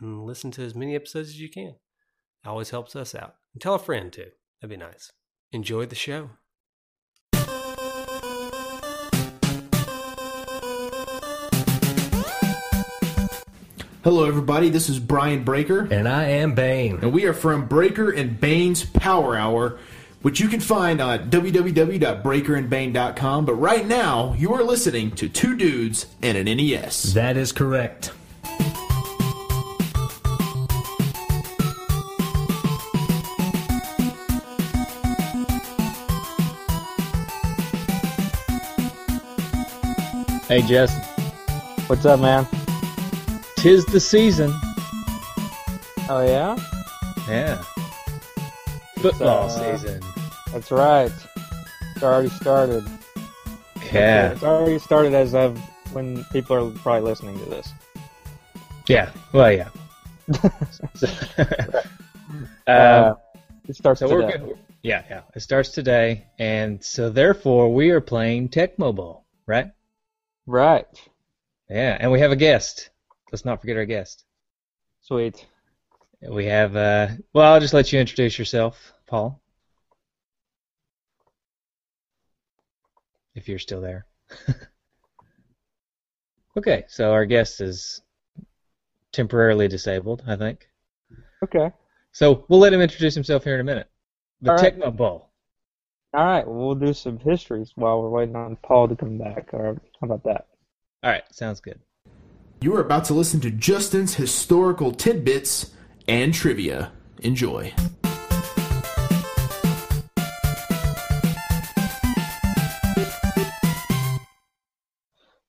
and listen to as many episodes as you can. It always helps us out. And tell a friend too. That'd be nice. Enjoy the show. Hello, everybody. This is Brian Breaker, And I am Bane. and we are from Breaker and Bane's Power Hour, which you can find on www.breakerandbane.com. But right now, you are listening to Two Dudes and an NES. That is correct. Hey Jess, what's up, man? Tis the season. Oh yeah, Yeah. Football uh, season. that's right. It's already started. Yeah. It's already started as of when people are probably listening to this. Yeah. Well, yeah. Uh, um, it starts so today. Yeah, yeah. It starts today, and so therefore we are playing Tecmo Bowl, right? Right. Yeah, and we have a guest. Let's not forget our guest. Sweet. We have. Uh, well, I'll just let you introduce yourself, Paul, if you're still there. okay, so our guest is temporarily disabled, I think. Okay. So we'll let him introduce himself here in a minute. The All right. Tecmo Bowl. All right. We'll do some histories while we're waiting on Paul to come back. Or how about that? All right, sounds good. You are about to listen to Justin's historical tidbits and trivia. Enjoy.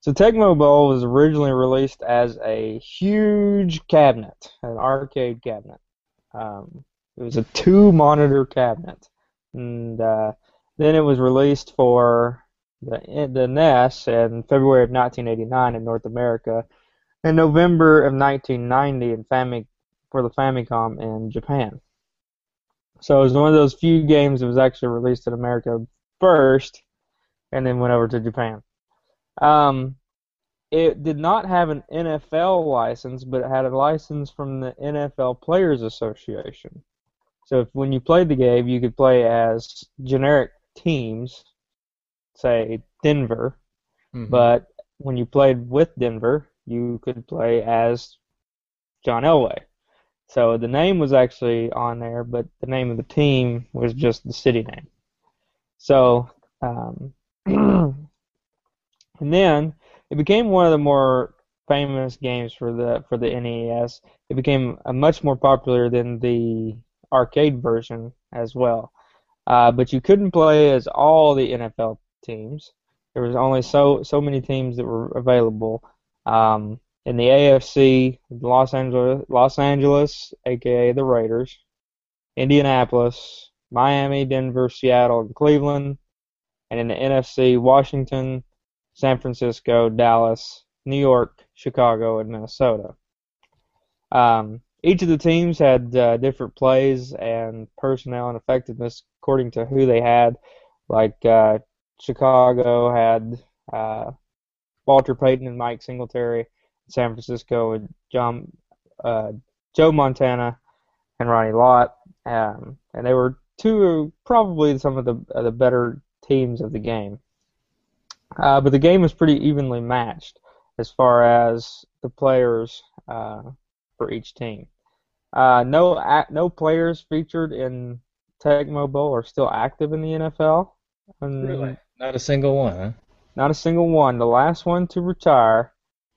So Tecmo Bowl was originally released as a huge cabinet, an arcade cabinet. Um, it was a two-monitor cabinet, and uh, then it was released for the the NES in February of 1989 in North America, and November of 1990 in Fami- for the Famicom in Japan. So it was one of those few games that was actually released in America first, and then went over to Japan. Um, it did not have an NFL license, but it had a license from the NFL Players Association. So if, when you played the game, you could play as generic teams, say Denver, Mhm. but when you played with Denver, you could play as John Elway. So the name was actually on there, but the name of the team was just the city name. So, um, and then it became one of the more famous games for the for the NES. It became much more popular than the arcade version as well. Uh, but you couldn't play as all the NFL teams. There was only so so many teams that were available. Um, in the AFC, Los Angeles, Los Angeles, aka the Raiders, Indianapolis, Miami, Denver, Seattle, and Cleveland, and in the NFC, Washington, San Francisco, Dallas, New York, Chicago, and Minnesota. Um, each of the teams had uh, different plays and personnel and effectiveness according to who they had. Like uh, Chicago had uh, Walter Payton and Mike Singletary. San Francisco and John, uh, Joe Montana and Ronnie Lott, um, and they were two probably some of the uh, the better teams of the game. Uh, but the game was pretty evenly matched as far as the players for each team. Uh, no, no players featured in Tecmo Bowl are still active in the NFL. And Not a single one, huh? Not a single one. The last one to retire,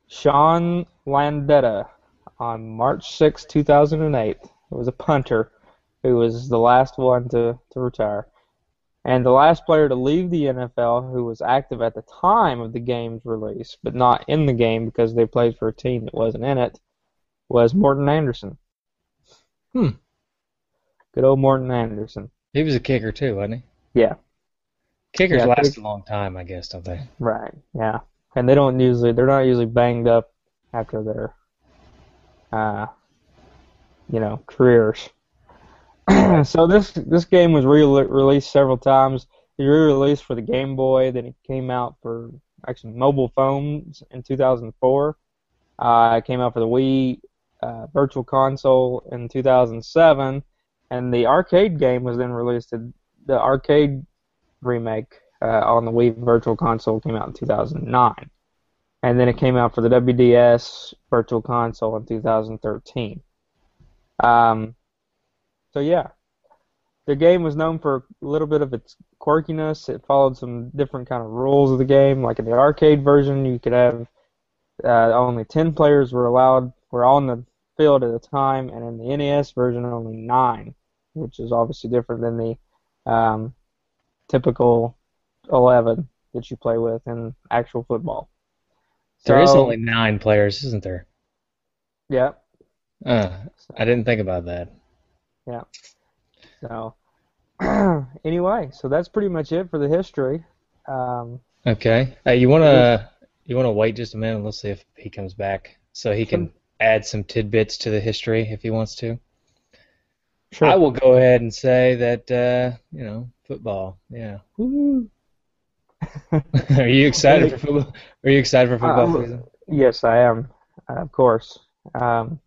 Sean Landeta, on March 6, 2008. It was a punter who was the last one to, to retire. And the last player to leave the NFL who was active at the time of the game's release, but not in the game because they played for a team that wasn't in it, was Morten Andersen. Hmm. Good old Morten Andersen. He was a kicker too, wasn't he? Yeah. Kickers Yeah, last a long time, I guess, don't they? Right. Yeah. And they don't usually they're not usually banged up after their uh you know, careers. so this this game was re- released several times. It was re-released for the Game Boy, then it came out for actually mobile phones in 2004. Uh, it came out for the Wii uh, Virtual Console in 2007, and the arcade game was then released. The arcade remake uh, on the Wii Virtual Console came out in 2009, and then it came out for the WDS Virtual Console in 2013. Um, so yeah, the game was known for a little bit of its quirkiness. It followed some different kind of rules of the game. Like in the arcade version, you could have uh, only 10 players were allowed were on the field at the time, and in the NES version, only nine, which is obviously different than the um, typical 11 that you play with in actual football. There is only nine players, isn't there? Yeah. Uh, I didn't think about that. Yeah. So anyway, so that's pretty much it for the history. Um, Okay. Hey, you wanna you wanna wait just a minute? And let's see if he comes back, so he can add some tidbits to the history if he wants to. sure. I will go ahead and say that uh, you know football. Yeah. Woo. Are you excited for football? Are you excited for football Uh, season? Yes, I am, uh, of course. Um,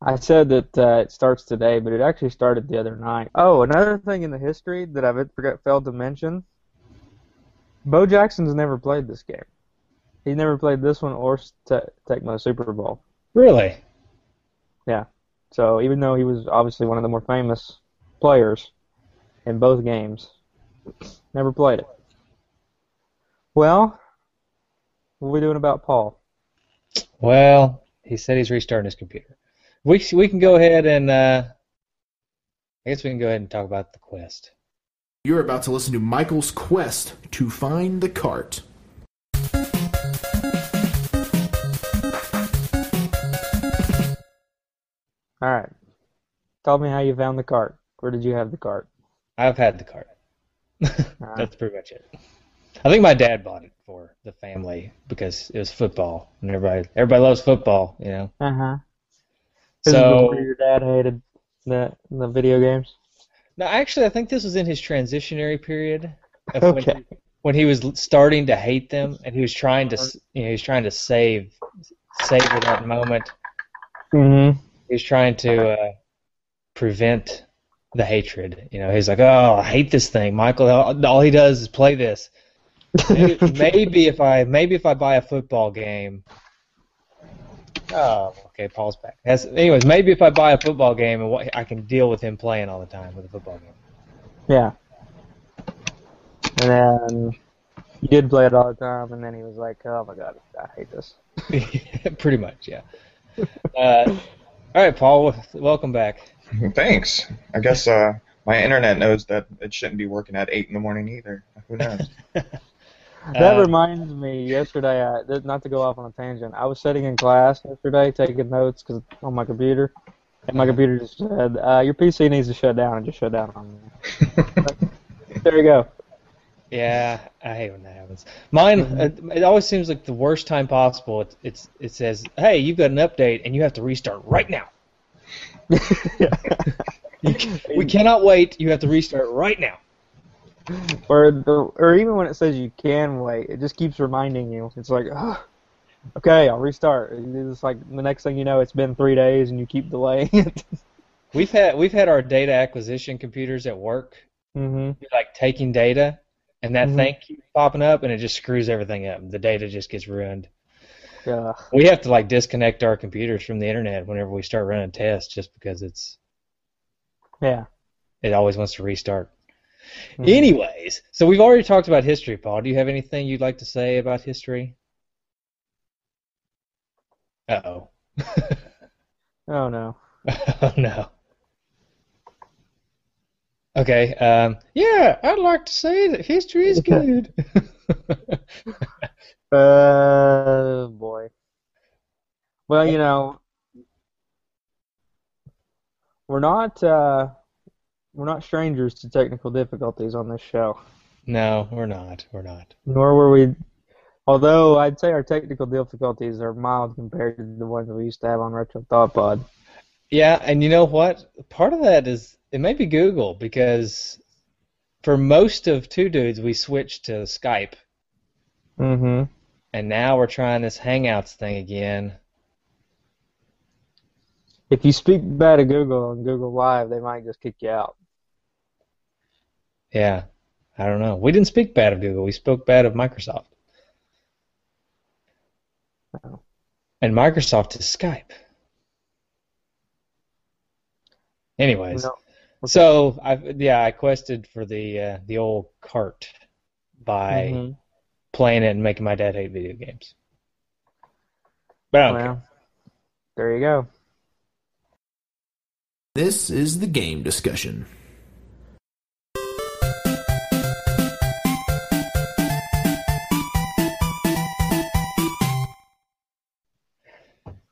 I said that uh, it starts today, but it actually started the other night. Oh, another thing in the history that I forgot failed to mention: Bo Jackson's never played this game. He never played this one or Te- Tecmo Super Bowl. Really? Yeah. So even though he was obviously one of the more famous players in both games, never played it. Well, what are we doing about Paul? Well, he said he's restarting his computer. We we can go ahead and uh, I guess we can go ahead and talk about the quest. You're about to listen to Michael's quest to find the cart. All right. Tell me how you found the cart. Where did you have the cart? I've had the cart. That's pretty much it. I think my dad bought it for the family because it was football and everybody everybody loves football, you know. Uh huh. So your dad hated the the video games. no, actually, I think this was in his transitionary period of Okay. when, when he was starting to hate them and he was trying to you know he was trying to save savor that moment. Mm-hmm. He was trying to uh, prevent the hatred. You know, he's like, "Oh, I hate this thing, Michael. All, all he does is play this." Maybe, maybe if I maybe if I buy a football game. Oh, okay. Paul's back. That's, anyways, maybe if I buy a football game and what, I can deal with him playing all the time with a football game. Yeah. And then he did play it all the time, and then he was like, "Oh my god, I hate this." Pretty much, yeah. Uh, all right, Paul. Welcome back. Thanks. I guess uh, my internet knows that it shouldn't be working at eight in the morning either. Who knows? That Uh, reminds me, yesterday, I, not to go off on a tangent, I was sitting in class yesterday taking notes cause on my computer, and my computer just said, uh, "Your PC needs to shut down," and just shut down on me. There you go. Yeah, I hate when that happens. Mine, uh, it always seems like the worst time possible. It, it's it says, "Hey, you've got an update, and you have to restart right now." We cannot wait. You have to restart right now. or the, or even when it says you can wait, it just keeps reminding you. It's like, oh, okay, I'll restart. It's like the next thing you know, it's been three days, and you keep delaying it. We've had we've had our data acquisition computers at work, hmm like taking data, and that Mhm. thing keeps popping up, and it just screws everything up. The data just gets ruined. Ugh. We have to like disconnect our computers from the internet whenever we start running tests, just because it's yeah. it always wants to restart. Mhm. Anyways, so we've already talked about history, Paul. Do you have anything you'd like to say about history? Uh oh. Oh no. oh no. Okay. Um, yeah, I'd like to say that history is good. Uh, boy. Well, you know, we're not uh, we're not strangers to technical difficulties on this show. no, we're not. We're not. Nor were we. Although I'd say our technical difficulties are mild compared to the ones we used to have on Retro Thought Pod. Yeah, and you know what? Part of that is it may be Google because for most of Two Dudes we switched to Skype, Mm-hmm. and now we're trying this Hangouts thing again. If you speak bad of Google on Google Live, they might just kick you out. Yeah, I don't know. We didn't speak bad of Google. We spoke bad of Microsoft. Oh. And Microsoft is Skype. Anyways, No. so I yeah I quested for the uh, the old cart by Mhm. playing it and making my dad hate video games. But I don't care. Well, there you go. This is the game discussion.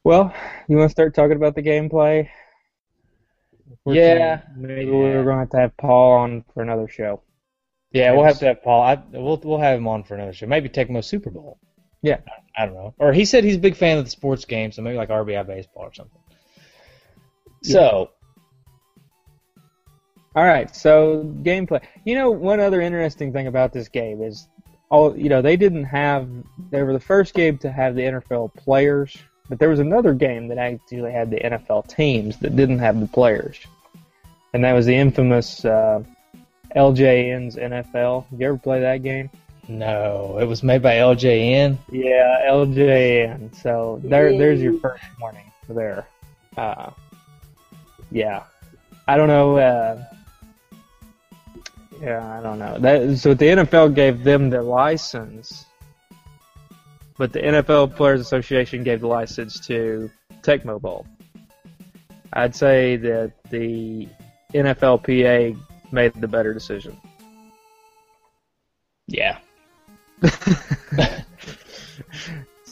Well, you want to start talking about the gameplay? We're Yeah. Maybe we're going to have to have Paul on for another show. Yeah, we'll have to have Paul. I, we'll we'll have him on for another show. Maybe Tecmo Super Bowl. Yeah. I don't know. Or he said he's a big fan of the sports game, so maybe like RBI baseball or something. So All right, so gameplay. You know, one other interesting thing about this game is, all you know, they didn't have. They were the first game to have the NFL players, but there was another game that actually had the NFL teams that didn't have the players, and that was the infamous uh, LJN's NFL. You ever play that game? no, it was made by LJN. Yeah, LJN. So there, there's your first warning there. Uh, yeah, I don't know. Uh, yeah, I don't know. That so the NFL gave them the license, but the NFL Players Association gave the license to Tecmo Bowl. I'd say that the NFLPA made the better decision. Yeah.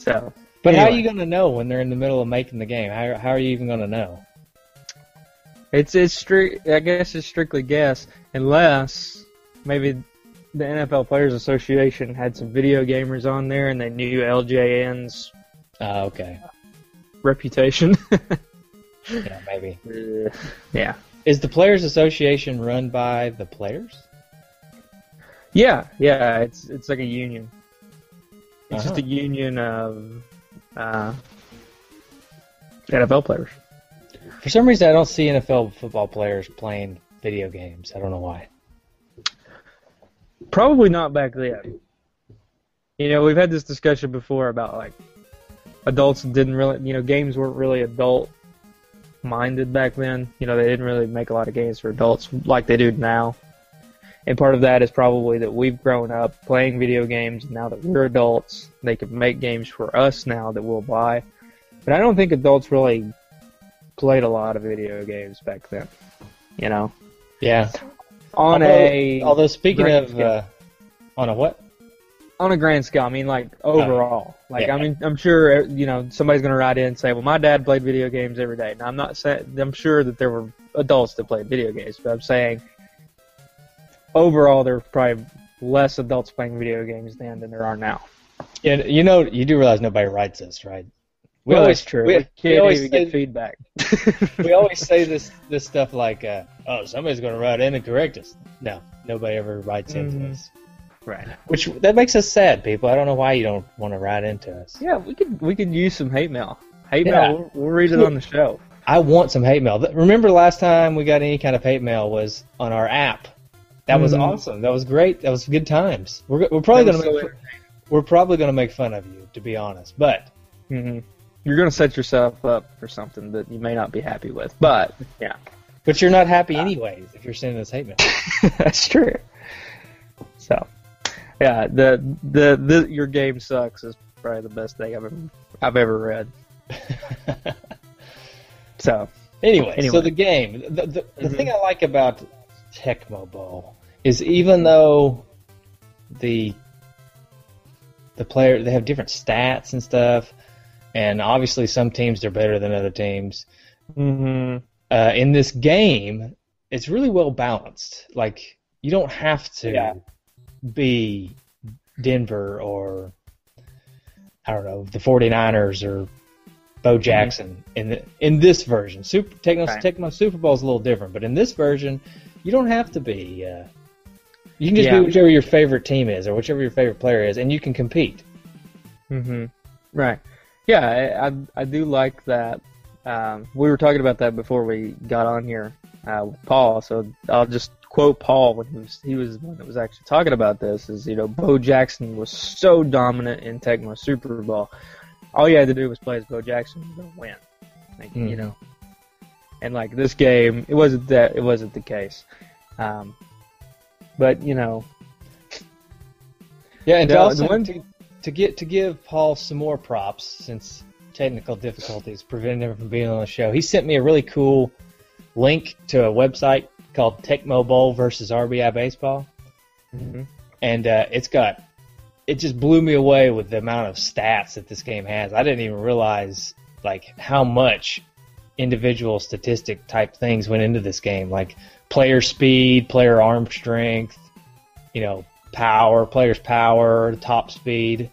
So But how are you gonna know when they're in the middle of making the game? How how are you even gonna know? It's it's strict. I guess it's strictly guess, unless maybe the NFL Players Association had some video gamers on there and they knew LJN's Oh, okay. reputation. Yeah, maybe. yeah, Is the Players Association run by the players? yeah, yeah. It's it's like a union. It's just Uh-huh. a union of uh, NFL players. For some reason, I don't see NFL football players playing video games. I don't know why. Probably not back then. You know, we've had this discussion before about like adults didn't really, you know, games weren't really adult minded back then. You know, they didn't really make a lot of games for adults like they do now. And part of that is probably that we've grown up playing video games. Now that we're adults, they can make games for us now that we'll buy. But I don't think adults really played a lot of video games back then. You know, Yeah. On although, a although speaking of uh, on a what? on a grand scale, I mean, like overall, like Yeah. I mean, I'm sure you know somebody's gonna write in and say, "Well, my dad played video games every day." Now, I'm not saying I'm sure that there were adults that played video games, but I'm saying overall there were probably less adults playing video games then than there are now. Yeah, you know, you do realize nobody writes this, right? We Well, always that's true. We, We we can't always even say, get feedback. we always say this this stuff like, uh, "Oh, somebody's going to write in and correct us." No, nobody ever writes into Mhm. us. right. Which that makes us sad, people. I don't know why you don't want to write into us. Yeah, we could we could use some hate mail. Hate Yeah. mail. We'll, we'll read it on the show. I want some hate mail. Th- Remember last time we got any kind of hate mail was on our app. That was Mhm. awesome. That was great. That was good times. We're, we're probably going to so make we're probably going to make fun of you, to be honest. But hmm You're going to set yourself up for something that you may not be happy with. But yeah, But you're not happy anyways if you're sending this hate mail. that's true. So yeah, the, the the your game sucks is probably the best thing I've ever I've ever read. So Anyway, Anyway. so the game, the, the, the Mhm. thing I like about Tecmo Bowl is even though the the player they have different stats and stuff, and obviously some teams they're better than other teams. hmm Uh, in this game, it's really well balanced. Like you don't have to Yeah. be Denver or I don't know the 49ers or Bo Jackson in the, in this version. Super Tecmo, Right. Tecmo Super Bowl is a little different, but in this version, you don't have to be. Uh, you can just Yeah. be whichever your favorite team is or whichever your favorite player is, and you can compete. hmm Right. Yeah, I, I I do like that. Um, we were talking about that before we got on here uh, with Paul. So I'll just quote Paul when he was he was the one that was actually talking about this. Is you know Bo Jackson was so dominant in Tecmo Super Bowl. All you had to do was play as Bo Jackson and win. Like, You Mhm. know. And like this game, it wasn't that it wasn't the case. Um, but you know, Yeah, and The- also the one- to, get to give Paul some more props since technical difficulties prevented him from being on the show. He sent me a really cool link to a website called Tecmo Bowl versus RBI Baseball, and uh, it's got it just blew me away with the amount of stats that this game has. I didn't even realize like how much individual statistic type things went into this game, like player speed, player arm strength, you know, power, player's power, top speed,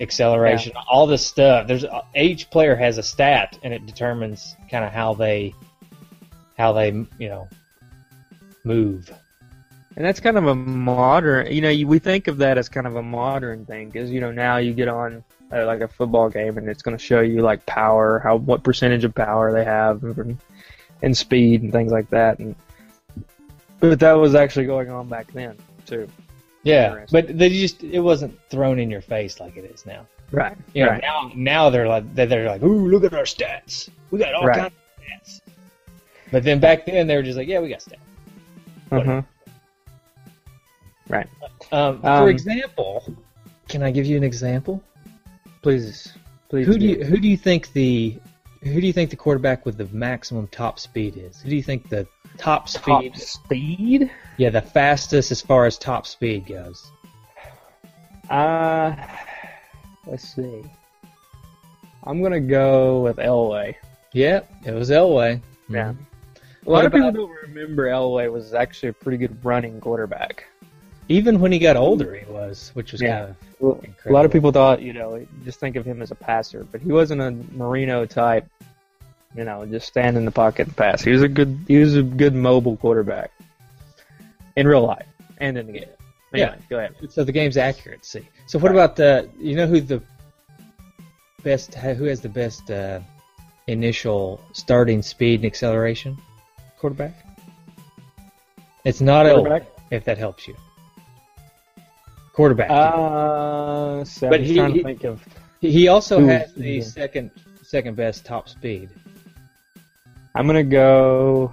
acceleration, all this stuff. There's each player has a stat, and it determines kind of how they how they you know move. And that's kind of a modern, you know, you, we think of that as kind of a modern thing because, you know, now you get on uh, like a football game and it's going to show you like power, how what percentage of power they have and, and speed and things like that. And but that was actually going on back then too. Yeah, but they just it wasn't thrown in your face like it is now. Right. You know, right. now now they're like they're, like, ooh, look at our stats. We got all Right. kinds of stats. But then back then they were just like, yeah, we got stats. Uh-huh. Um, for Um, example, can I give you an example? Please, please. Who do you who do you think the who do you think the quarterback with the maximum top speed is? Who do you think the top speed? top speed? Yeah, the fastest as far as top speed goes. Uh, let's see. I'm gonna go with Elway. Yep, it was Elway. Yeah. Mhm. A lot What of people don't remember Elway was actually a pretty good running quarterback. Even when he got older, he was, which was Yeah. kind of Well, a lot of people thought, you know, just think of him as a passer, but he wasn't a Marino type. You know, just stand in the pocket and pass. He was a good, he was a good mobile quarterback in real life and in the game. Anyway, Yeah. go ahead. so the game's accuracy. So what Right. about the? You know who the best? Who has the best uh, initial starting speed and acceleration? Quarterback. It's not Quarterback? Elway, if that helps you. Quarterback. Uh, so But he- he- to think of. he he also has the yeah. second second best top speed. I'm gonna go.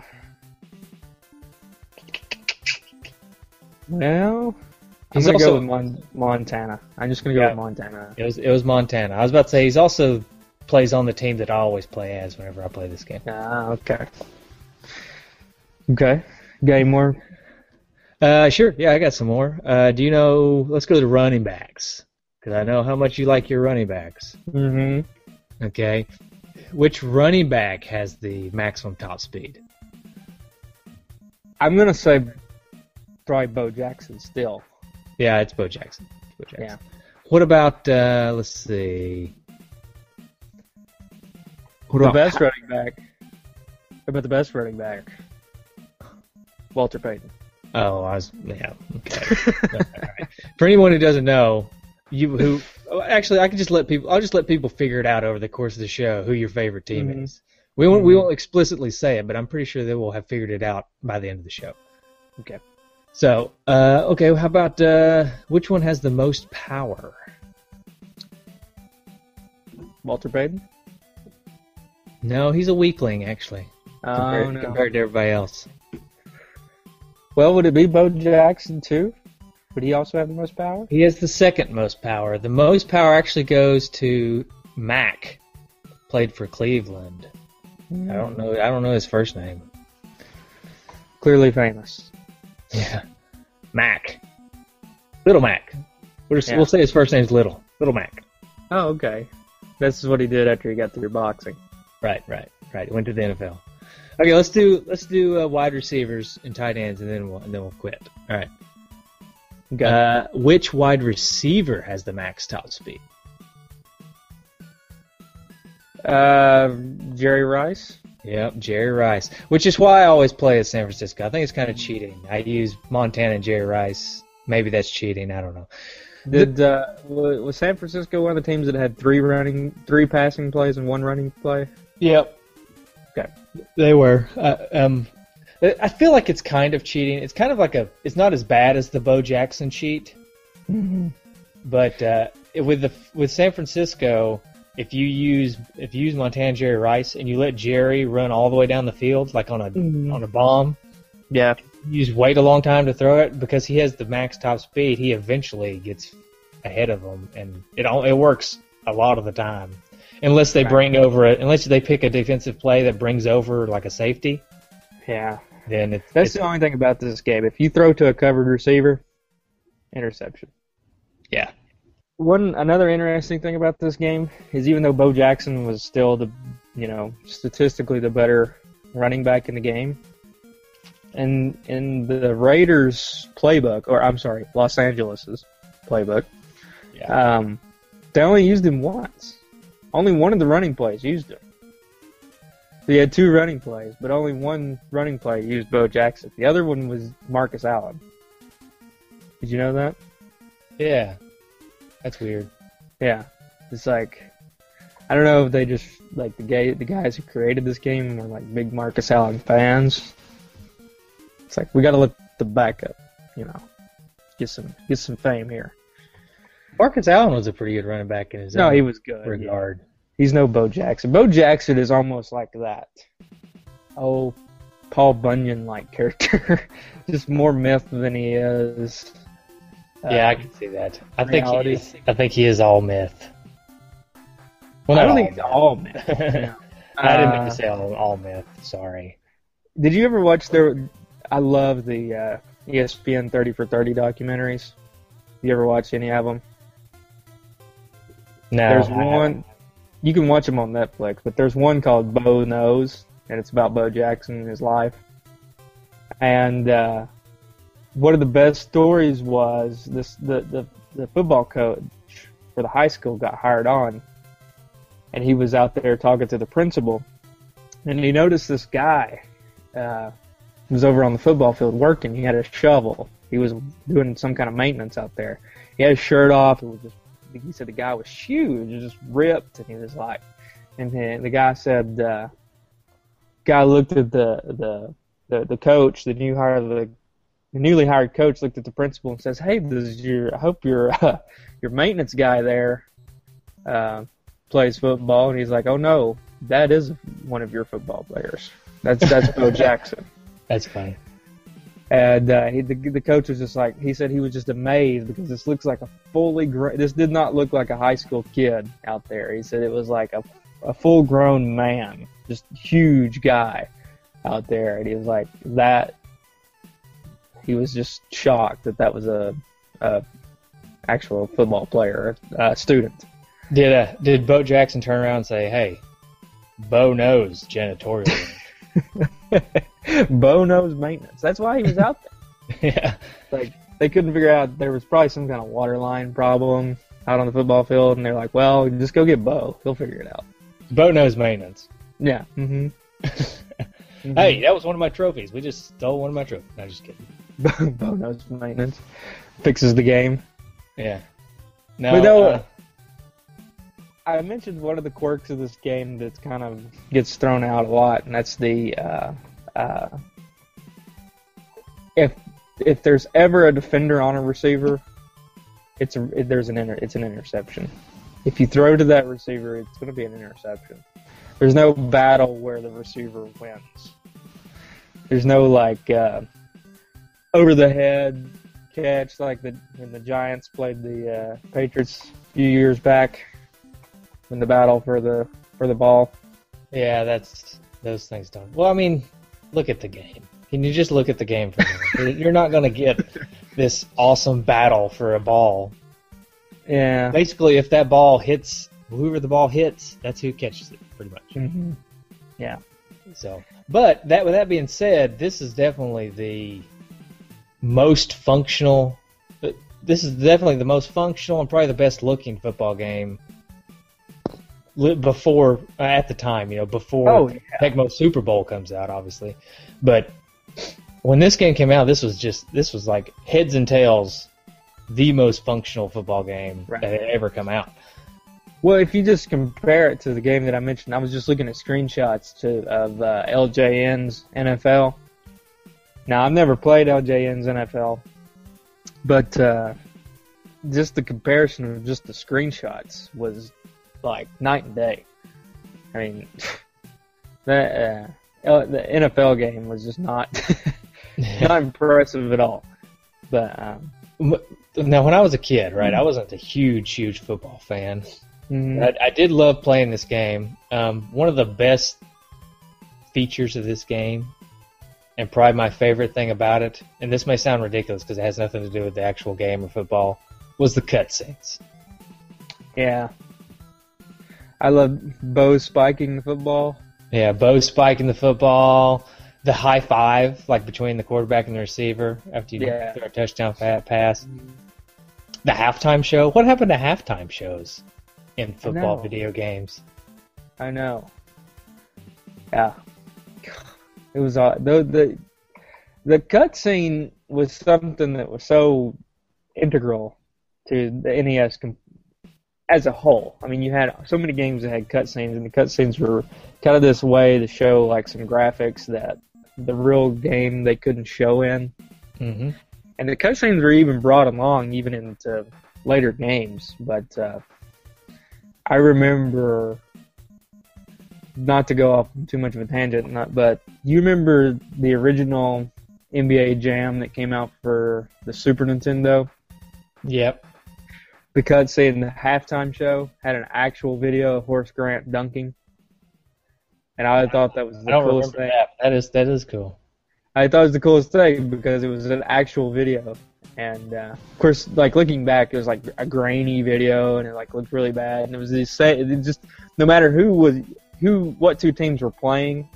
Well, I'm He's gonna also- go with Mon- Montana. I'm just gonna go Yeah. with Montana. It was it was Montana. I was about to say he's also plays on the team that I always play as whenever I play this game. Ah, okay. Okay. Got any more? Uh, sure. Yeah, I got some more. Uh, do you know? Let's go to the running backs because I know how much you like your running backs. Mm-hmm. Okay, which running back has the maximum top speed? I'm gonna say probably Bo Jackson still. Yeah, it's Bo Jackson. Bo Jackson. Yeah. What about? Uh, let's see. What the about best running back. How about the best running back? Walter Payton. Oh, I was yeah. Okay. For anyone who doesn't know, you who actually I can just let people. I'll just let people figure it out over the course of the show who your favorite team Mhm. is. We won't we Mhm. won't explicitly say it, but I'm pretty sure they will have figured it out by the end of the show. Okay. So, uh, okay, how about uh, which one has the most power? Walter Payton. No, he's a weakling actually Oh compared, no. compared to everybody else. Well, would it be Bo Jackson too? Would he also have the most power? He has the second most power. The most power actually goes to Mac, played for Cleveland. I don't know. I don't know his first name. Clearly famous. Yeah, Mac, Little Mac. We'll, just, Yeah. we'll say his first name's Little. Little Mac. Oh, okay. This is what he did after he got through boxing. Right, right, right. Went to the NFL. Okay, let's do let's do uh, wide receivers and tight ends, and then we'll and then we'll quit. All right. Okay. Uh, which wide receiver has the max top speed? Uh, Jerry Rice. Yep, Jerry Rice. Which is why I always play at San Francisco. I think it's kind of cheating. I use Montana and Jerry Rice. Maybe that's cheating. I don't know. Did uh, was San Francisco one of the teams that had three running, three passing plays and one running play? Yep. Okay. They were. Uh, um, I I feel like it's kind of cheating. It's kind of like a. It's not as bad as the Bo Jackson cheat, mm-hmm. but uh, with the with San Francisco, if you use if you use Montana Jerry Rice and you let Jerry run all the way down the field like on a mm-hmm. on a bomb, Yeah. you just wait a long time to throw it because he has the max top speed. He eventually gets ahead of them, and it all, it works a lot of the time, unless they Right. bring over it. Unless they pick a defensive play that brings over like a safety, Yeah. then it's, That's it's the only thing about this game. If you throw to a covered receiver, interception. yeah. One another interesting thing about this game is even though Bo Jackson was still the, you know, statistically the better running back in the game, and in the Raiders playbook, or I'm sorry, Los Angeles's playbook, Yeah. um, they only used him once. Only one of the running plays used him. They had two running plays, but only one running play used Bo Jackson. The other one was Marcus Allen. Did you know that? Yeah, that's weird. Yeah, it's like I don't know if they just like the gay the guys who created this game were like big Marcus Allen fans. It's like we got to let the backup, you know, get some get some fame here. Marcus Allen was a pretty good running back in his No, he was good. yeah. He's no Bo Jackson. Bo Jackson is almost like that. Oh, Paul Bunyan like character, just more myth than he is. yeah, uh, I can see that. I think he is, I think he is all myth. Well, I don't think it's all myth. myth. I didn't mean Uh, to say all, all myth. Sorry. Did you ever watch their? I love the uh, ESPN 30 for 30 documentaries. You ever watch any of them? No, there's one. You can watch them on Netflix, but there's one called Bo Knows, and it's about Bo Jackson and his life. And uh, one of the best stories was this: the, the the football coach for the high school got hired on, and he was out there talking to the principal, and he noticed this guy uh, was over on the football field working. He had a shovel. He was doing some kind of maintenance out there. He had his shirt off. It was just he said the guy was huge, just ripped, and he was like, and then the guy said, uh, guy looked at the the the, the coach, the new hire, the, the newly hired coach looked at the principal and says, "Hey, this is your, I hope your uh, your maintenance guy there uh, plays football," and he's like, "Oh no, that is one of your football players. That's that's Bo Jackson." That's funny. And uh, he, the, the coach was just like, he said he was just amazed because this looks like a fully grown, this did not look like a high school kid out there. He said it was like a, a full grown man, just huge guy out there. And he was like, that, he was just shocked that that was a, a actual football player, a student. Did uh, did Bo Jackson turn around and say, "Hey, Bo knows janitorial"? Bo knows maintenance. That's why he was out there. yeah. like they couldn't figure out there was probably some kind of water line problem out on the football field, and they're like, "Well, just go get Bo. He'll figure it out." Bo knows maintenance. Yeah. Mm-hmm. Hey, that was one of my trophies. We just stole one of my trophies. No, just kidding. Bo knows maintenance. Fixes the game. Yeah. No. But no, uh, I mentioned one of the quirks of this game that's kind of gets thrown out a lot, and that's the uh, uh, if if there's ever a defender on a receiver, it's a there's an inter, it's an interception. if you throw to that receiver, it's going to be an interception. There's no battle where the receiver wins. There's no like uh, over the head catch like the when the Giants played the uh, Patriots a few years back in the battle for the for the ball. Yeah, that's those things don't. Well, I mean, look at the game. Can you just look at the game for a minute? You're not going to get this awesome battle for a ball. Yeah. Basically, if that ball hits whoever the ball hits, that's who catches it, pretty much. hmm So, but that with that being said, this is definitely the most functional. This is definitely the most functional and probably the best looking football game before uh, at the time. You know, before Oh yeah. Tecmo Super Bowl comes out, obviously. But when this game came out, this was just this was like heads and tails, the most functional football game Right. that had ever come out. Well, if you just compare it to the game that I mentioned, I was just looking at screenshots to of uh, LJN's NFL. Now, I've never played LJN's NFL, but uh, just the comparison of just the screenshots was like night and day. I mean, that uh, the NFL game was just not not impressive at all. But um, now, when I was a kid, right, I wasn't a huge, huge football fan. mhm. I, I did love playing this game. Um, one of the best features of this game, and probably my favorite thing about it, and this may sound ridiculous because it has nothing to do with the actual game of football, was the cutscenes. yeah, I love Bo spiking the football. Yeah, Bo spiking the football, the high five, like between the quarterback and the receiver after you Yeah. throw a touchdown pass. The halftime show. What happened to halftime shows in football video games? I know. Yeah. It was uh, the the the cutscene was something that was so integral to the NES com- as a whole. I mean, you had so many games that had cutscenes, and the cutscenes were kind of this way to show like some graphics that the real game they couldn't show in. Mm-hmm. And the cutscenes were even brought along even into later games. But uh, I remember, not to go off too much of a tangent, not, but you remember the original NBA Jam that came out for the Super Nintendo? Yep. The cutscene in the halftime show had an actual video of Horace Grant dunking. And I thought that was the coolest thing. that. That is that is cool. I thought it was the coolest thing because it was an actual video, and uh, of course, like looking back, it was like a grainy video, and it like looked really bad. And it was the same. It just no matter who was who, what two teams were playing,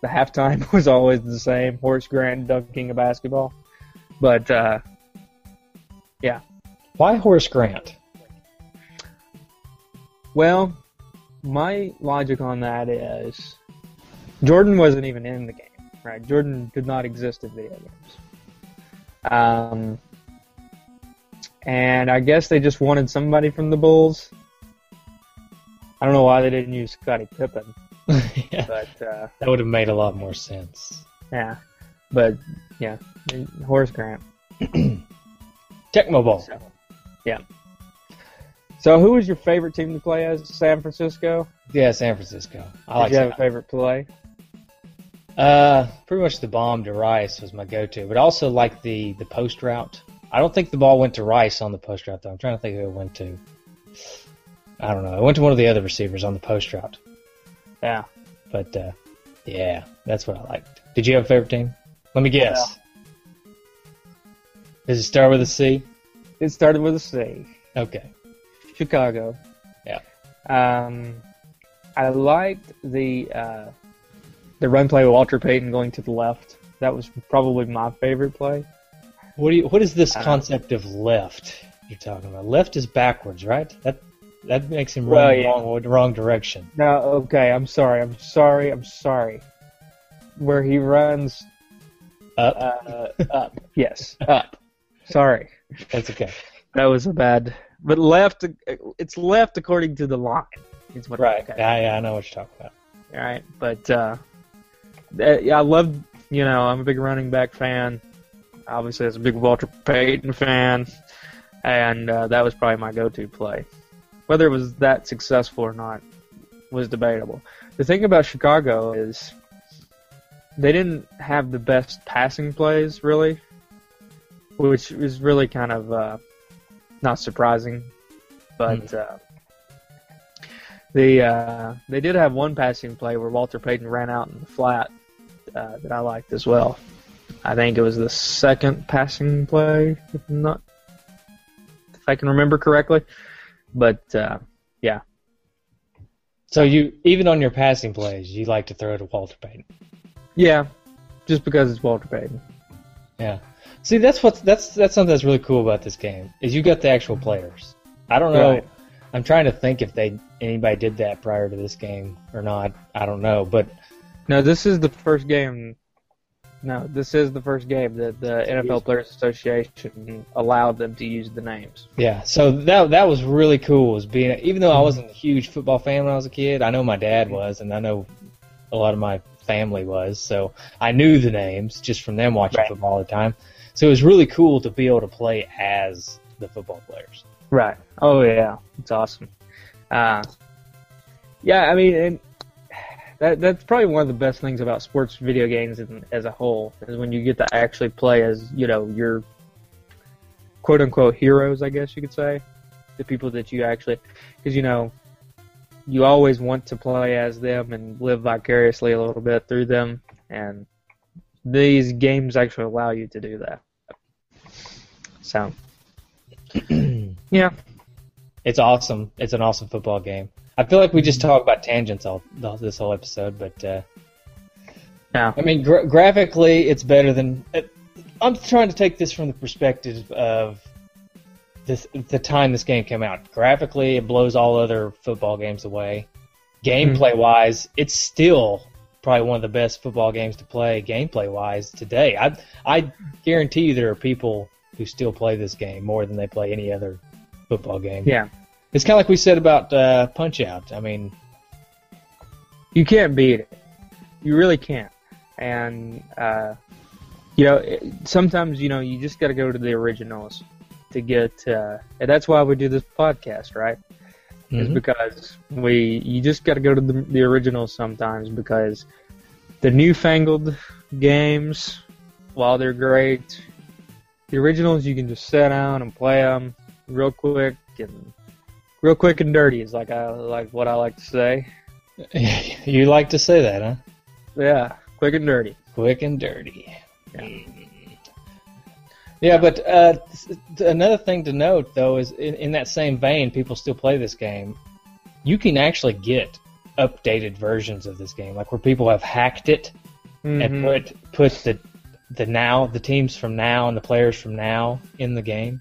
the halftime was always the same. Horace Grant dunking a basketball, but uh, yeah, Why Horace Grant? Well, my logic on that is Jordan wasn't even in the game, right? Jordan did not exist in video games. Um, and I guess they just wanted somebody from the Bulls. I don't know why they didn't use Scottie Pippen, yeah, but uh, that would have made a lot more sense. yeah, but yeah, Horace Grant. Tecmo Bowl. So, yeah. So, who was your favorite team to play as? San Francisco. Yeah, San Francisco. I Did like you have a favorite play? Uh, pretty much the bomb to Rice was my go-to, but also like the the post route. I don't think the ball went to Rice on the post route though. I'm trying to think who it went to. I don't know. It went to one of the other receivers on the post route. Yeah. But uh, yeah, that's what I liked. Did you have a favorite team? Let me guess. Does it start with a C? It started with a C. Okay. Chicago. Yeah. Um, I liked the uh, the run play with Walter Payton going to the left. That was probably my favorite play. What do you? What is this Uh, concept of left you're talking about? Left is backwards, right? That that makes him Well, run the yeah. wrong wrong direction. No, okay. I'm sorry. I'm sorry. I'm sorry. Where he runs Up. uh, up. Yes, up. Sorry, That's okay. that was a bad. But left. It's left according to the line. Is what Right. Yeah, yeah, I know what you're talking about. All right, but uh, yeah, I love. You know, I'm a big running back fan. Obviously, as a big Walter Payton fan, and uh, that was probably my go-to play. whether it was that successful or not was debatable. The thing about Chicago is they didn't have the best passing plays, really, which is really kind of uh, not surprising. But uh, the uh, they did have one passing play where Walter Payton ran out in the flat uh, that I liked as well. I think it was the second passing play, if not if I can remember correctly. But uh, yeah, So you even on your passing plays, you like to throw to Walter Payton. yeah, just because it's Walter Payton. Yeah. See, that's what's that's that's something that's really cool about this game is you got the actual players. I don't know. Right. I'm trying to think if they anybody did that prior to this game or not. I don't know, but No, this is the first game. No, this is the first game that the NFL Players Association allowed them to use the names. yeah. So that that was really cool. Was being even though I wasn't a huge football fan when I was a kid, I know my dad was, and I know a lot of my family was. So I knew the names just from them watching Right. football all the time. So it was really cool to be able to play as the football players. Right. Oh yeah, it's awesome. Uh, yeah, I mean, and that that's probably one of the best things about sports video games in, as a whole is when you get to actually play as you know your quote unquote heroes, I guess you could say, the people that you actually because you know you always want to play as them and live vicariously a little bit through them, and these games actually allow you to do that. So, yeah. It's awesome. It's an awesome football game. I feel like we just talk about tangents all this whole episode, but uh, Yeah. I mean, gra- graphically, it's better than. Uh, I'm trying to take this from the perspective of this the time this game came out. Graphically, it blows all other football games away. Gameplay wise, it's still probably one of the best football games to play. Gameplay wise today, I I guarantee you there are people who still play this game more than they play any other football game. Yeah. It's kind of like we said about uh, Punch Out. I mean, You can't beat it. You really can't. And uh, you know, it, sometimes you know you just got to go to the originals to get. Uh, and that's why we do this podcast, right? Is Mhm. because we you just got to go to the, the originals sometimes because the newfangled games, while they're great, the originals you can just sit down and play them real quick and real quick and dirty is like I like what I like to say. you like to say that, huh? Yeah, quick and dirty. Quick and dirty. Yeah. Yeah, but uh, another thing to note, though, is in, in that same vein, people still play this game. You can actually get updated versions of this game, like where people have hacked it and Mhm. put put the the now the teams from now and the players from now in the game.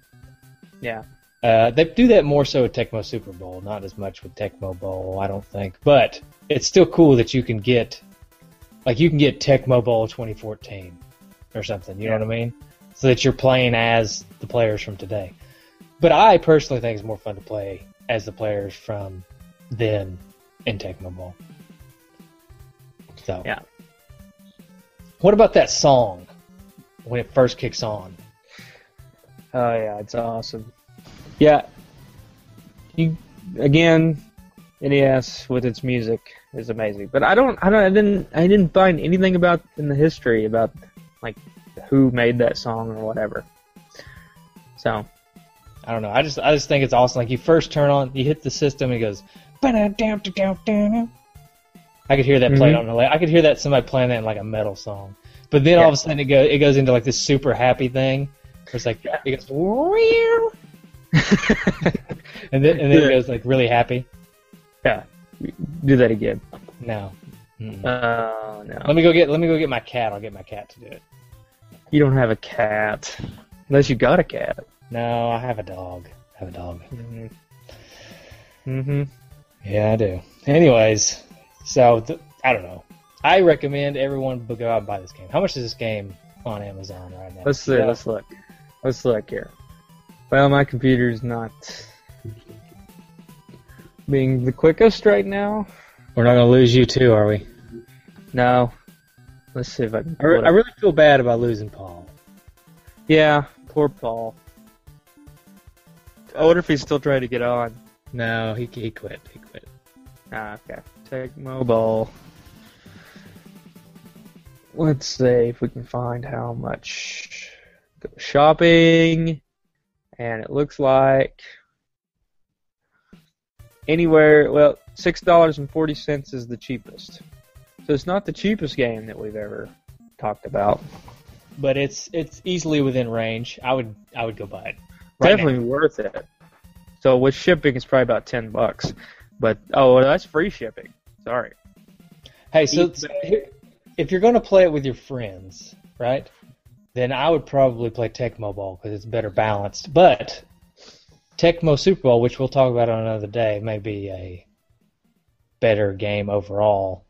Yeah. Uh, they do that more so at Tecmo Super Bowl, not as much with Tecmo Bowl, I don't think. But it's still cool that you can get, like, you can get Tecmo Bowl 2014 or something. You know what I mean? So that you're playing as the players from today. But I personally think it's more fun to play as the players from then in Tecmo Bowl. So Yeah. What about that song when it first kicks on? Oh yeah, it's awesome. Yeah. You again, NES with its music is amazing. But I don't I don't I didn't I didn't find anything about in the history about like who made that song or whatever. So I don't know. I just I just think it's awesome. Like you first turn on, you hit the system, and it goes. I could hear that played Mhm. on the. I could hear that somebody playing that in like a metal song. But then all of a sudden it goes it goes into like this super happy thing. Where it's like it goes and then and then it goes like really happy. yeah. Do that again. No. Mm-mm. Oh no. let me go get let me go get my cat. I'll get my cat to do it. You don't have a cat. Unless you got a cat. No, I have a dog. I have a dog. Mhm. Mhm. Yeah, I do. Anyways, so th- I don't know. I recommend everyone go out and buy this game. How much is this game on Amazon right now? Let's see. Yeah. Let's look. Let's look here. Well, my computer's not being the quickest right now. We're not going to lose you too, are we? No. Let's see if I can. I, re- I really feel bad about losing Paul. yeah, poor Paul. I wonder if he's still trying to get on. No, he he quit. He quit. Ah, okay. Tecmo Bowl. Let's see if we can find how much. Go shopping, and it looks like anywhere. Well, six dollars and forty cents is the cheapest. So it's not the cheapest game that we've ever talked about. But it's it's easily within range. I would I would go buy it. Right Definitely worth it. So with shipping, it's probably about ten bucks. But oh, well, that's free shipping. Sorry. Hey, so here- if you're going to play it with your friends, right? Then I would probably play Tecmo Bowl because it's better balanced. But Tecmo Super Bowl, which we'll talk about on another day, may be a better game overall.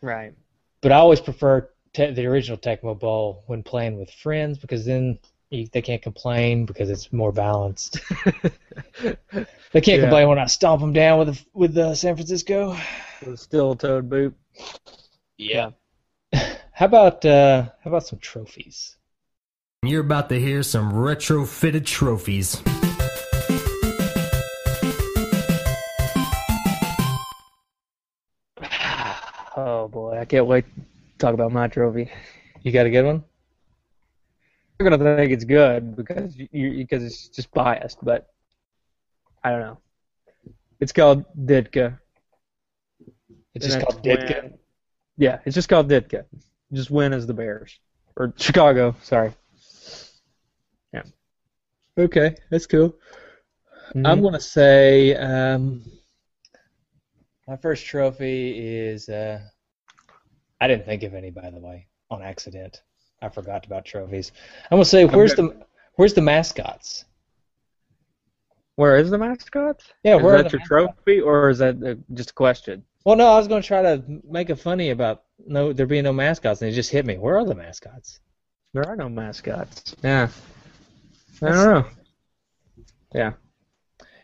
Right. But I always prefer te- the original Tecmo Bowl when playing with friends because then you, they can't complain because it's more balanced. They can't Yeah. complain when I stomp them down with with uh, San Francisco. With a steel toed boot. Yeah. How about uh, how about some trophies? You're about to hear some retrofitted trophies. Oh boy, I can't wait to talk about my trophy. You got a good one? You're gonna think it's good because you, because it's just biased, but I don't know. It's called Ditka. It's just called Ditka. Yeah, it's just called Ditka. Just win as the Bears or Chicago. Sorry. Yeah. Okay, that's cool. Mhm. I'm gonna say um, my first trophy is uh, I didn't think of any by the way on accident. I forgot about trophies. I'm gonna say where's the where's the mascots? Where is the mascot? Yeah, is where are that your mascots? trophy or is that uh, just a question? Well, no, I was gonna try to make it funny about no there being no mascots, and it just hit me. Where are the mascots? There are no mascots. Yeah. I don't know. Yeah.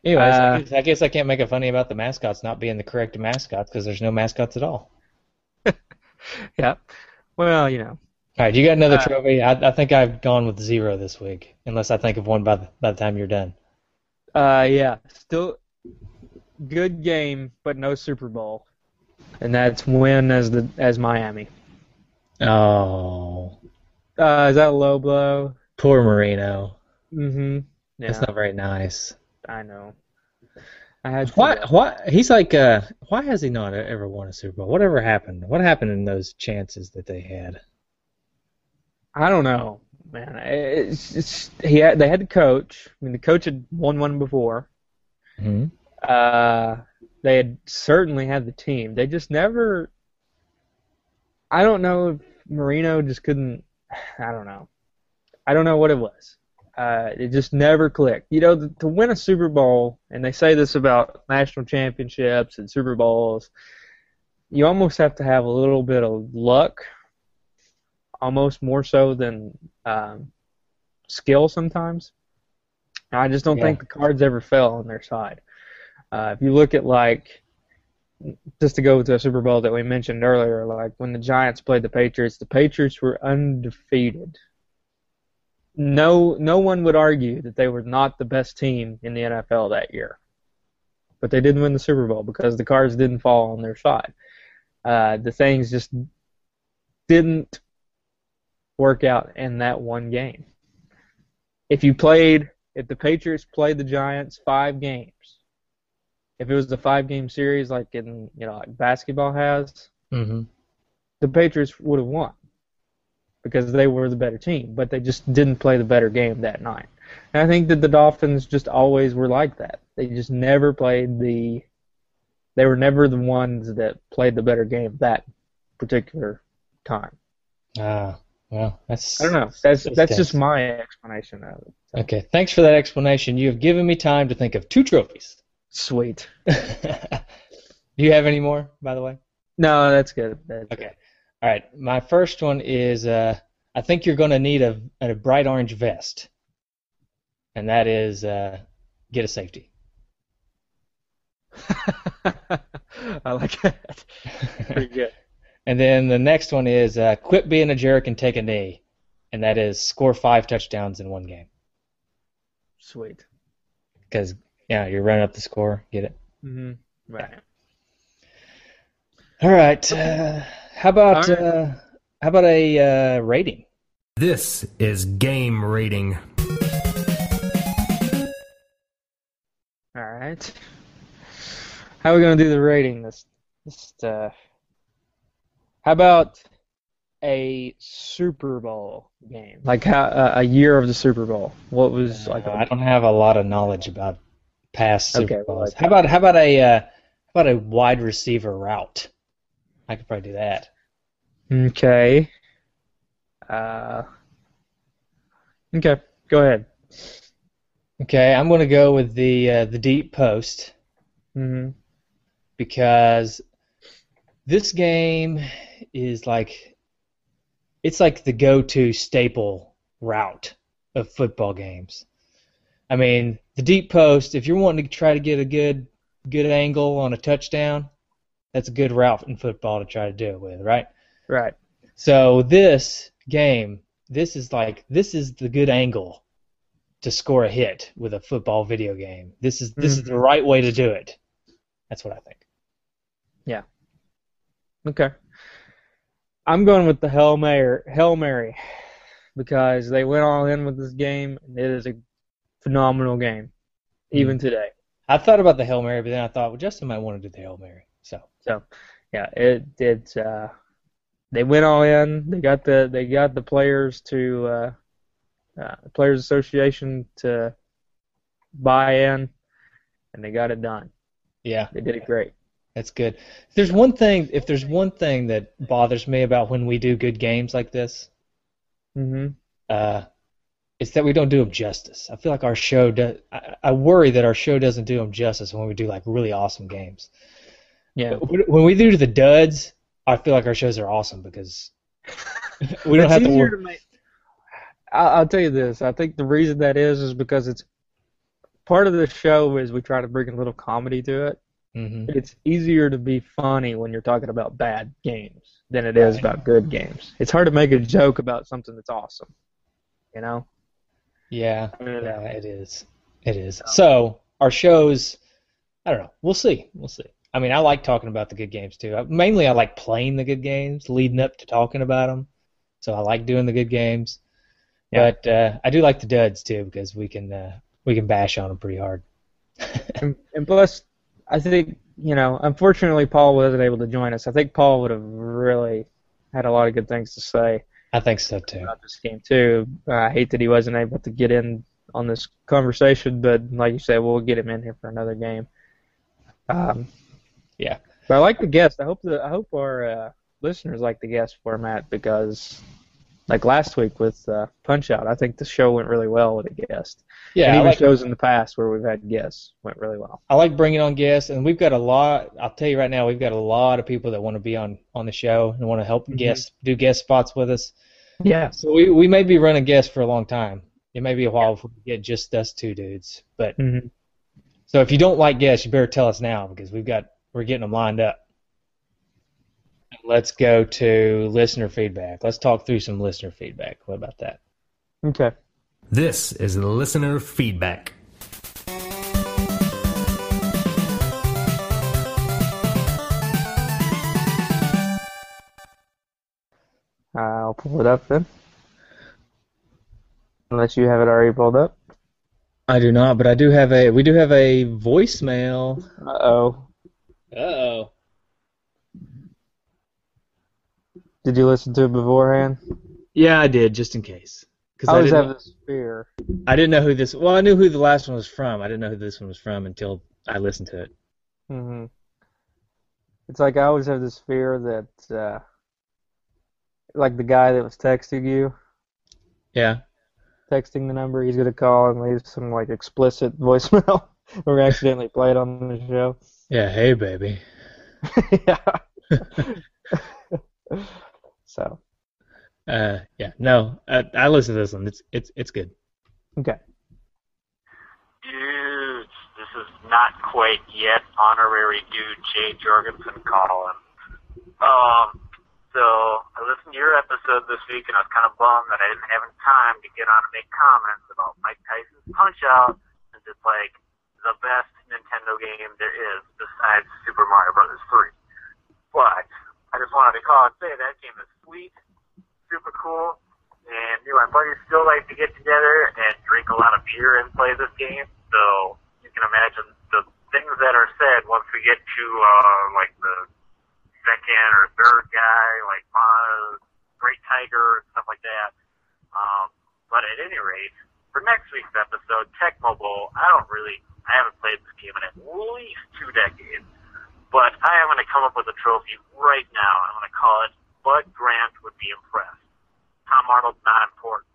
Anyways, I, Uh, guess, I guess I can't make it funny about the mascots not being the correct mascots because there's no mascots at all. Yeah. Well, you know. All right, you got another Uh, trophy? I, I think I've gone with zero this week, unless I think of one by the, by the time you're done. Uh, yeah. Still good game, but no Super Bowl. And that's win as the as Miami. Oh, Uh, is that a low blow? poor Marino. Mm-hmm. Yeah, That's not very nice. I know. I had to, Why? Why? He's like, uh, why has he not ever won a Super Bowl? Whatever happened? What happened in those chances that they had? I don't know, man. It's, it's he had they had the coach. I mean, the coach had won one before. hmm Uh, they had certainly had the team. They just never. I don't know if Marino just couldn't. I don't know. I don't know what it was. Uh, it just never clicked. You know, to win a Super Bowl, and they say this about national championships and Super Bowls, you almost have to have a little bit of luck, almost more so than um, skill sometimes. I just don't Yeah. think the cards ever fell on their side. Uh, if you look at like, just to go to a Super Bowl that we mentioned earlier, like when the Giants played the Patriots, the Patriots were undefeated. No, no one would argue that they were not the best team in the NFL that year, but they didn't win the Super Bowl because the cards didn't fall on their side. Uh, the things just didn't work out in that one game. If you played, if the Patriots played the Giants five games, if it was a five game series like in you know like basketball has, hmm the Patriots would have won because they were the better team, but they just didn't play the better game that night. And I think that the Dolphins just always were like that. They just never played the they were never the ones that played the better game that particular time. Ah, well, that's. I don't know. That's That's that's just my explanation of it. Okay, thanks for that explanation. You have given me time to think of two trophies. Sweet. Do you have any more, by the way? No, that's good. That's Okay. All right. My first one is uh, I think you're going to need a, a bright orange vest, and that is uh, get a safety. I like that. Pretty good. and then the next one is uh, quit being a jerk and take a knee, and that is score five touchdowns in one game. Sweet. Because Yeah, you're running up the score. Get it? Mm-hmm. Right. All right. Uh, how about All right. uh, how about a uh, rating? This is game rating. All right. How are we gonna do the rating? This, this, uh, how about a Super Bowl game? Like how uh, a year of the Super Bowl? What was like? Uh, A, I don't have a lot of knowledge about past Super Okay, well, Bowls. how about how about a uh, how about a wide receiver route? I could probably do that. okay. Uh. Okay. Go ahead. Okay, I'm going to go with the uh, the deep post Mm-hmm. because this game is like it's like the go-to staple route of football games. I mean, the deep post, if you're wanting to try to get a good good angle on a touchdown, that's a good route in football to try to do it with, right? Right. So this game, this is like this is the good angle to score a hit with a football video game. This is this is the mm-hmm. right way to do it. That's what I think. Yeah. Okay. I'm going with the Hail Mary, Hail Mary because they went all in with this game, and it is a phenomenal game, even today. I thought about the Hail Mary, but then I thought, well, Justin might want to do the Hail Mary. So So, yeah, it it uh, they went all in. They got the they got the players to uh, uh, Players Association to buy in, and they got it done. yeah, They did it great. that's good. If there's one thing, if there's one thing that bothers me about when we do good games like this, hmm uh, it's that we don't do them justice. I feel like our show does. I, I worry that our show doesn't do them justice when we do like really awesome games. Yeah. But when we do the duds, I feel like our shows are awesome because we don't have to easier worry. to make. I'll, I'll tell you this. I think the reason that is is because it's part of the show is we try to bring a little comedy to it. hmm It's easier to be funny when you're talking about bad games than it is Right. about good games. It's hard to make a joke about something that's awesome. You know? Yeah, Yeah. it is. It is. So our shows, I don't know. We'll see. We'll see. I mean, I like talking about the good games too. Uh, Mainly, I like playing the good games, leading up to talking about them. So I like doing the good games. Yeah. But uh, I do like the duds too because we can uh, we can bash on them pretty hard. And, and plus, I think, you know, unfortunately, Paul wasn't able to join us. I think Paul would have really had a lot of good things to say. I think so too. about this game too. Uh, I hate that he wasn't able to get in on this conversation, but like you said, we'll get him in here for another game. Um, Yeah. But I like the guest. I hope the I hope our uh, listeners like the guest format because, like last week with uh, Punch Out, I think the show went really well with a guest. Yeah, and even like, shows in the past where we've had guests went really well. I like bringing on guests, and we've got a lot. I'll tell you right now, we've got a lot of people that want to be on on the show and want to help Mhm. guests do guest spots with us. Yeah. So we, we may be running guests for a long time. It may be a while before we get just us two dudes. But hmm so if you don't like guests, you better tell us now because we've got we're getting them lined up. Let's go to listener feedback. Let's talk through some listener feedback. What about that? Okay. This is listener feedback. I'll pull it up then. Unless you have it already pulled up. I do not, but I do have a we do have a voicemail. Uh oh. Uh oh. Did you listen to it beforehand? Yeah, I did, just in case. Because I I, always didn't, have this fear. I didn't know who this. Well, I knew who the last one was from. I didn't know who this one was from until I listened to it. hmm It's like I always have this fear that, uh, like the guy that was texting you, Yeah. texting the number, he's gonna call and leave some like explicit voicemail or accidentally play it on the show. Yeah. Hey, baby. yeah. so Uh, yeah. No, I, I listened to this one. It's it's it's good. okay. Dudes, this is not quite yet honorary dude Jay Jorgensen calling. Um, so I listened to your episode this week and I was kind of bummed that I didn't have any time to get on and make comments about Mike Tyson's Punch Out since it's like the best Nintendo game there is besides Super Mario Brothers 3. But I just wanted to call and say that game is sweet, super cool, and me and my buddies still like to get together and drink a lot of beer and play this game. So you can imagine the things that are said once we get to uh, like the second or third guy, like uh, Great Tiger stuff like that. Um, but at any rate, for next week's episode, Tecmo Bowl, I don't really, I haven't played this game in at least two decades. But I am going to come up with a trophy right now. I'm going to call it Bud Grant would be impressed. Tom Arnold's not important.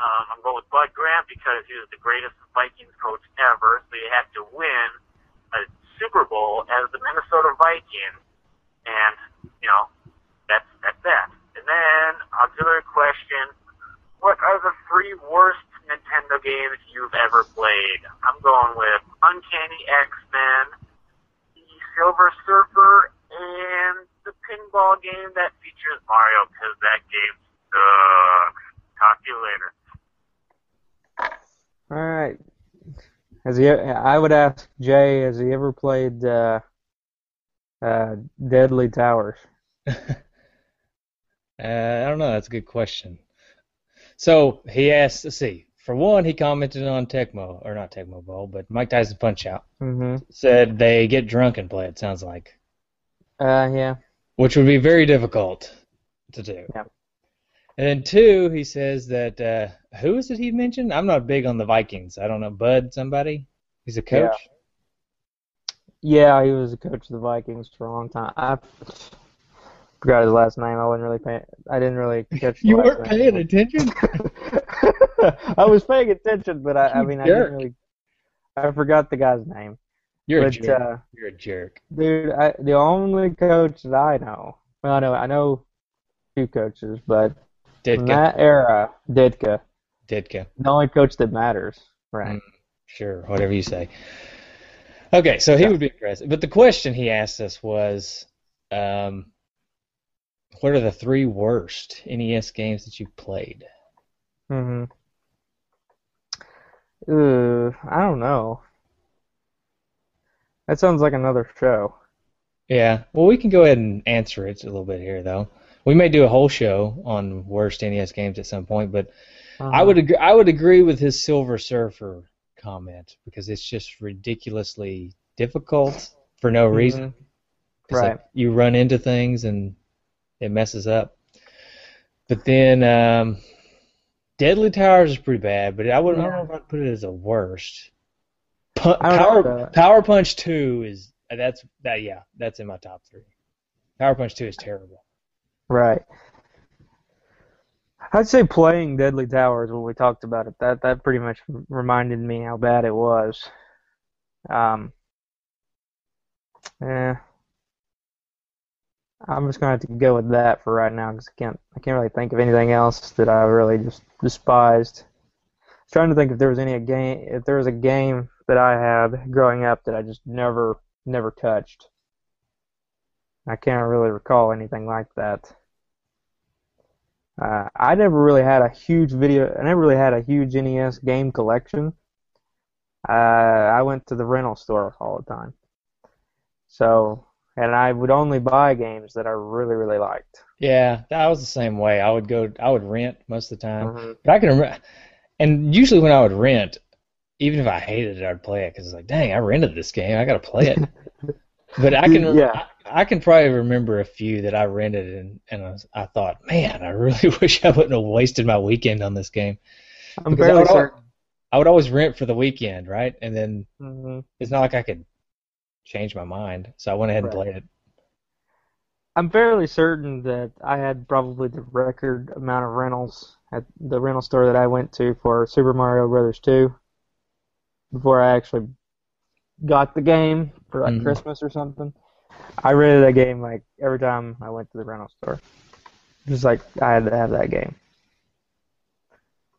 Um, I'm going with Bud Grant because he was the greatest Vikings coach ever, so he had to win a Super Bowl as the Minnesota Vikings, and you know that's that's that. And then auxiliary question: What are the three worst Nintendo games you've ever played? I'm going with Uncanny X-Men, the Silver Surfer, and the pinball game that features Mario because that game sucks. Talk to you later. All right. Has he? I would ask Jay. Has he ever played uh, uh, Deadly Towers? Uh, I don't know. That's a good question. So he asked. Let's see. For one, he commented on Tecmo or not Tecmo Bowl, but Mike Tyson Punch Out. Mm-hmm. Said they get drunk and play. It sounds like, Uh, yeah. which would be very difficult to do. Yeah. And then two, he says that uh, who is it he mentioned? I'm not big on the Vikings. I don't know. Bud, somebody. He's a coach. Yeah, he was a coach of the Vikings for a long time. I forgot his last name. I wasn't really paying. I didn't really catch. the You weren't paying attention. I was paying attention, but I, I You mean, I didn't really. I forgot the guy's name. You're a jerk. uh, You're a jerk. dude, I, the only coach that I know. Well, I know I know two coaches, but Ditka. that era, Ditka, Ditka. the only coach that matters. Right. Mm. Sure, whatever you say. Okay, so he would be impressed. But the question he asked us was, um, what are the three worst NES games that you've played? Mm-hmm. Uh, I don't know. That sounds like another show. Yeah, well, we can go ahead and answer it a little bit here, though. We may do a whole show on worst NES games at some point, but I Uh-huh. would agree, I would agree with his Silver Surfer comment because it's just ridiculously difficult for no reason. 'Cause, like, Right. you run into things and it messes up. But then um, Deadly Towers is pretty bad, but I wouldn't. I don't know if I'd put it as a worst. Pu- Power. Power Punch Two is that's that yeah that's in my top three. Power Punch Two is terrible. Right. I'd say playing Deadly Towers when we talked about it. That that pretty much reminded me how bad it was. Um. Yeah. I'm just gonna have to go with that for right now because I can't I can't really think of anything else that I really just despised. I was trying to think if there was any game if there was a game that I had growing up that I just never never touched. I can't really recall anything like that. Uh, I never really had a huge video. I never really had a huge NES game collection. Uh, I went to the rental store all the time. So, and I would only buy games that I really, really liked. Yeah, I was the same way. I would go. I would rent most of the time. Mhm. But I can remember, and usually when I would rent, even if I hated it, I'd play it because it's like, dang, I rented this game, I gotta play it. but I can, Yeah. I, I can probably remember a few that I rented, and and I, was, I thought, man, I really wish I wouldn't have wasted my weekend on this game. I'm Because I would, al- certain. I would always rent for the weekend, right? And then Mhm. it's not like I could change my mind, so I went ahead and Right. played it. I'm fairly certain that I had probably the record amount of rentals at the rental store that I went to for Super Mario Brothers 2 before I actually got the game for like Mhm. Christmas or something. I rented that game like every time I went to the rental store. Just like I had to have that game.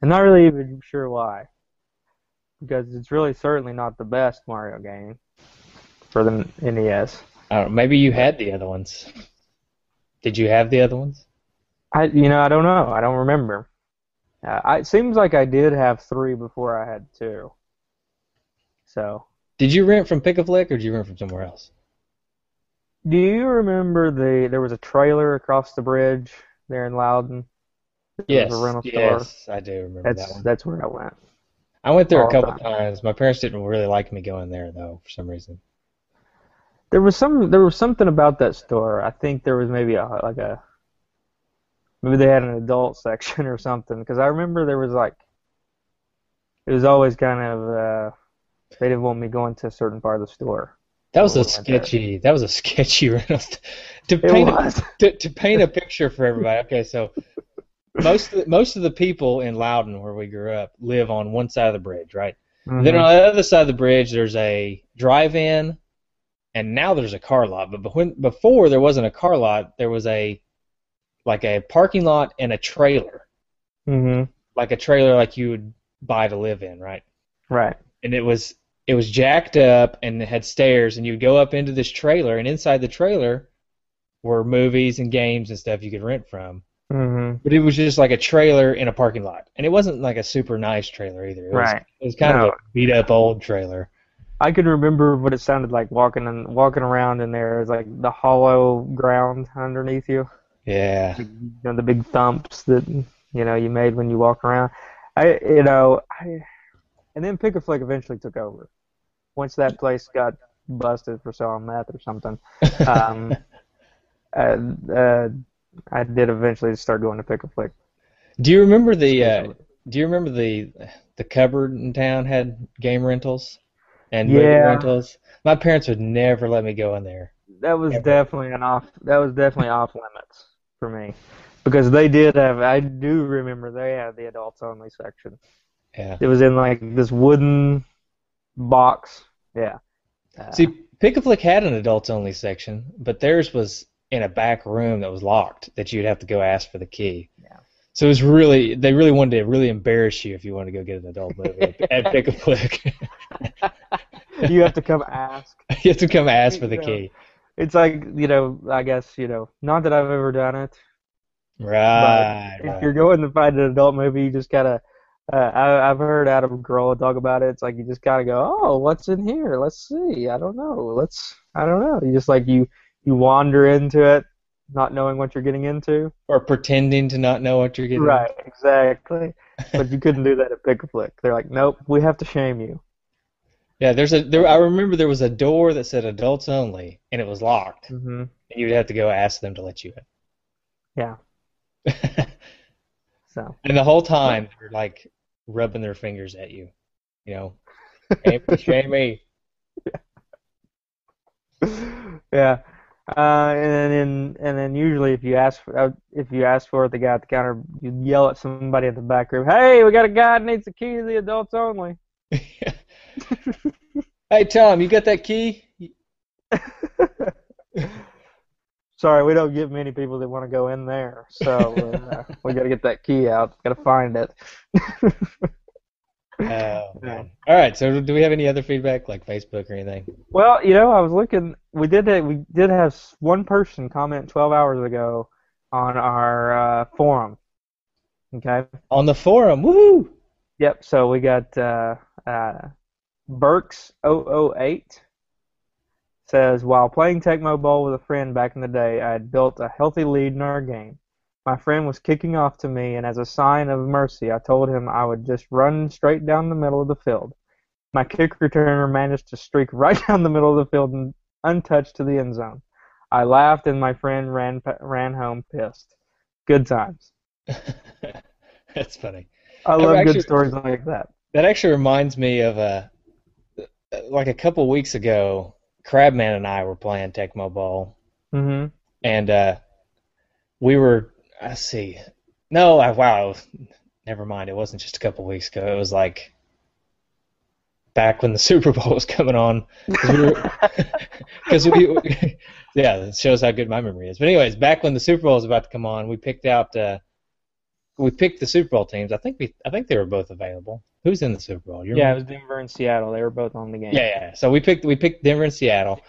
I'm not really even sure why. Because it's really certainly not the best Mario game for the NES. I don't, maybe you had the other ones. Did you have the other ones? I you know I don't know. I don't remember. Uh, I, it seems like I did have three before I had two. So Did you rent from Pick a Flick or did you rent from somewhere else? Do you remember the there was a trailer across the bridge there in Loudon? There Yes, was a rental store. yes, I do remember That's that one. that's where I went. I went there all a couple time. times. My parents didn't really like me going there though, for some reason. There was some there was something about that store. I think there was maybe a like a maybe they had an adult section or something because I remember there was like it was always kind of uh they didn't want me going to a certain part of the store. That was a a I bet. sketchy. That was a sketchy rental. To paint a, to, to paint a picture for everybody. Okay, so most of the, most of the people in Loudon where we grew up live on one side of the bridge, right? Then Mhm. on the other side of the bridge, there's a drive-in, and now there's a car lot. But when, before there wasn't a car lot, there was a like a parking lot and a trailer, Mm-hmm. like a trailer like you would buy to live in, right? Right. and it was it was jacked up and it had stairs and you'd go up into this trailer and inside the trailer were movies and games and stuff you could rent from Mhm. but it was just like a trailer in a parking lot and it wasn't like a super nice trailer either it was, Right. it was kind No. of a beat up old trailer I can remember what it sounded like walking and walking around in there. It's like the hollow ground underneath you. yeah you know, the big thumps that you know you made when you walk around. I you know I and then Pick a Flick eventually took over. Once that place got busted for selling meth or something, um, uh, uh, I did eventually start going to Pick a Flick. do you remember the uh, do you remember the the cupboard in town had game rentals and movie Yeah. rentals my parents would never let me go in there That was Ever. definitely an off. That was definitely off limits for me because they did have. I do remember they had the adults only section. yeah It was in like this wooden box. Yeah. Uh, See, Pick a Flick had an adults only section, but theirs was in a back room that was locked that you'd have to go ask for the key. Yeah. So it was really they really wanted to really embarrass you if you wanted to go get an adult movie at Pick a Flick. you have to come ask. you have to come ask for the Yeah. key. It's like you know, I guess you know, not that I've ever done it. Right. If right. you're going to find an adult movie, you just gotta. Uh, I, I've heard Adam Grohl talk about it. It's like you just gotta go. Oh, what's in here? Let's see. I don't know. Let's. I don't know. You just like you you wander into it, not knowing what you're getting into. Or pretending to not know what you're getting. Into. Right. Exactly. but you couldn't do that at Pick a Flick. They're like, nope, we have to shame you. Yeah, there's a there I remember there was a door that said adults only and it was locked. hmm And you would have to go ask them to let you in. Yeah. So. And the whole time they're like rubbing their fingers at you, you know, shame me, shame yeah. Uh, and then and then usually if you ask for uh, if you ask for it, the guy at the counter you yell at somebody at the back room, "Hey, we got a guy that needs the key to the adults only." hey Tom, you got that key? Sorry, we don't get many people that want to go in there, so uh, we got to get that key out. Got to find it. Oh man. All right. So do we have any other feedback, like Facebook or anything? Well, you know, I was looking. We did have, we did have one person comment 12 hours ago on our uh, forum. Okay. On the forum, woohoo! Yep. So we got uh, uh, Burks008 says while playing Tecmo Bowl with a friend back in the day, I had built a healthy lead in our game. My friend was kicking off to me, and as a sign of mercy, I told him I would just run straight down the middle of the field. My kick returner managed to streak right down the middle of the field and untouched to the end zone. I laughed, and my friend ran ran home pissed. Good times. That's funny. I love actually- good stories like that. That actually reminds me of a like a couple weeks ago. Crabman and I were playing Tecmo Bowl, hmm and uh, we were. I see. No, I, wow. Never mind. It wasn't just a couple weeks ago. It was like back when the Super Bowl was coming on. Because we, we, yeah, it shows how good my memory is. But anyways, back when the Super Bowl was about to come on, we picked out. Uh, we picked the Super Bowl teams. I think we. I think they were both available. Who's in the Super Bowl? You Yeah, it was Denver and Seattle. They were both on the game. Yeah, yeah. So we picked we picked Denver and Seattle,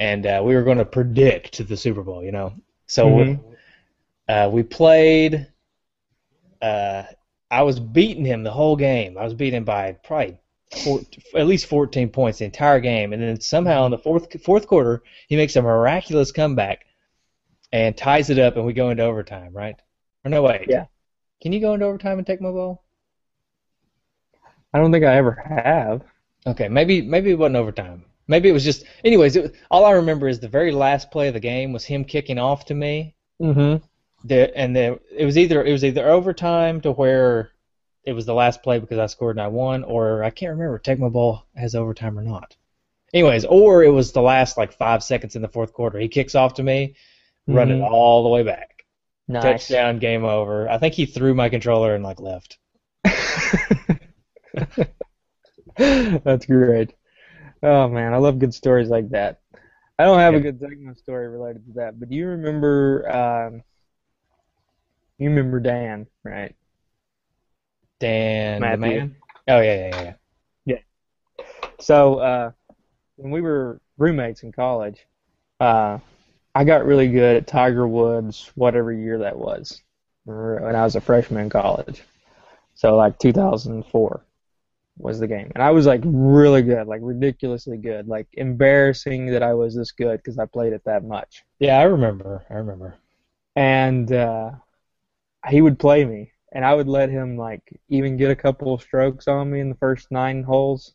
and uh, we were going to predict the Super Bowl. You know, so Mhm. we, uh, we played. Uh, I was beating him the whole game. I was beating him by probably four, at least 14 points the entire game, and then somehow in the fourth fourth quarter he makes a miraculous comeback and ties it up, and we go into overtime, right? Or no, wait. Yeah. Can you go into overtime and Tecmo Bowl? I don't think I ever have. Okay, maybe maybe it wasn't overtime. Maybe it was just. Anyways, it, was- all I remember is the very last play of the game was him kicking off to me. Mm-hmm. The, and the, it was either it was either overtime to where it was the last play because I scored and I won, or I can't remember. Tecmo Bowl has overtime or not. Anyways, or it was the last like five seconds in the fourth quarter. He kicks off to me, run it Mhm. all the way back. Nice. Touchdown, game over. I think he threw my controller and like left. That's great. Oh man, I love good stories like that. I don't have Yeah. a good segment story related to that, but do you remember? Um, you remember Dan, right? Dan the Matthew. man. Oh yeah, yeah, yeah, yeah. So uh, when we were roommates in college, uh, I got really good at Tiger Woods, whatever year that was, when I was a freshman in college. So like 2004 was the game, and I was like really good, like ridiculously good, like embarrassing that I was this good because I played it that much. Yeah, I remember. I remember. And uh, he would play me, and I would let him like even get a couple of strokes on me in the first nine holes,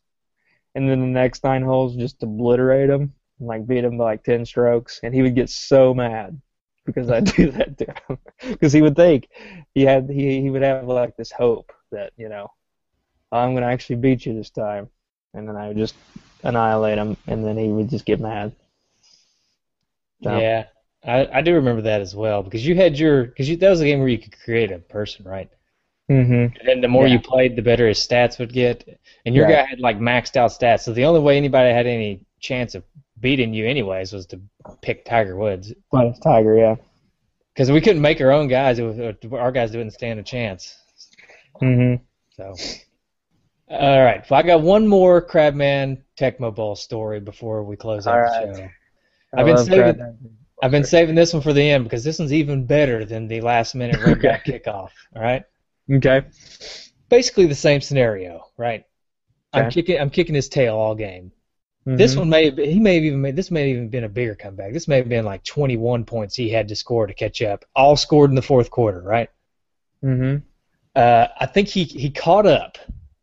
and then the next nine holes just obliterate him, and, like beat him by like ten strokes, and he would get so mad because I do that to him, because he would think he had he he would have like this hope that you know I'm gonna actually beat you this time, and then I would just annihilate him, and then he would just get mad. So- Yeah, I, I do remember that as well because you had your because you that was a game where you could create a person, right? Mm-hmm. And then the more Yeah. you played, the better his stats would get. And your Right. guy had like maxed out stats, so the only way anybody had any chance of beating you, anyways, was to pick Tiger Woods Minus Tiger, yeah. because we couldn't make our own guys. It was, our guys didn't stand a chance. Mm-hmm. So, all right. So I got one more Crabman Tecmo Bowl story before we close out All the show. I've been saving- Brad. I've been saving this one for the end because this one's even better than the last minute run back kickoff. All right. Okay. Basically the same scenario, right? I'm kicking I'm kicking his tail all game. This Mhm. one may have been, he may have even made this may have even been a bigger comeback. This may have been like 21 points he had to score to catch up, all scored in the fourth quarter, right? Mhm. Uh, I think he he caught up,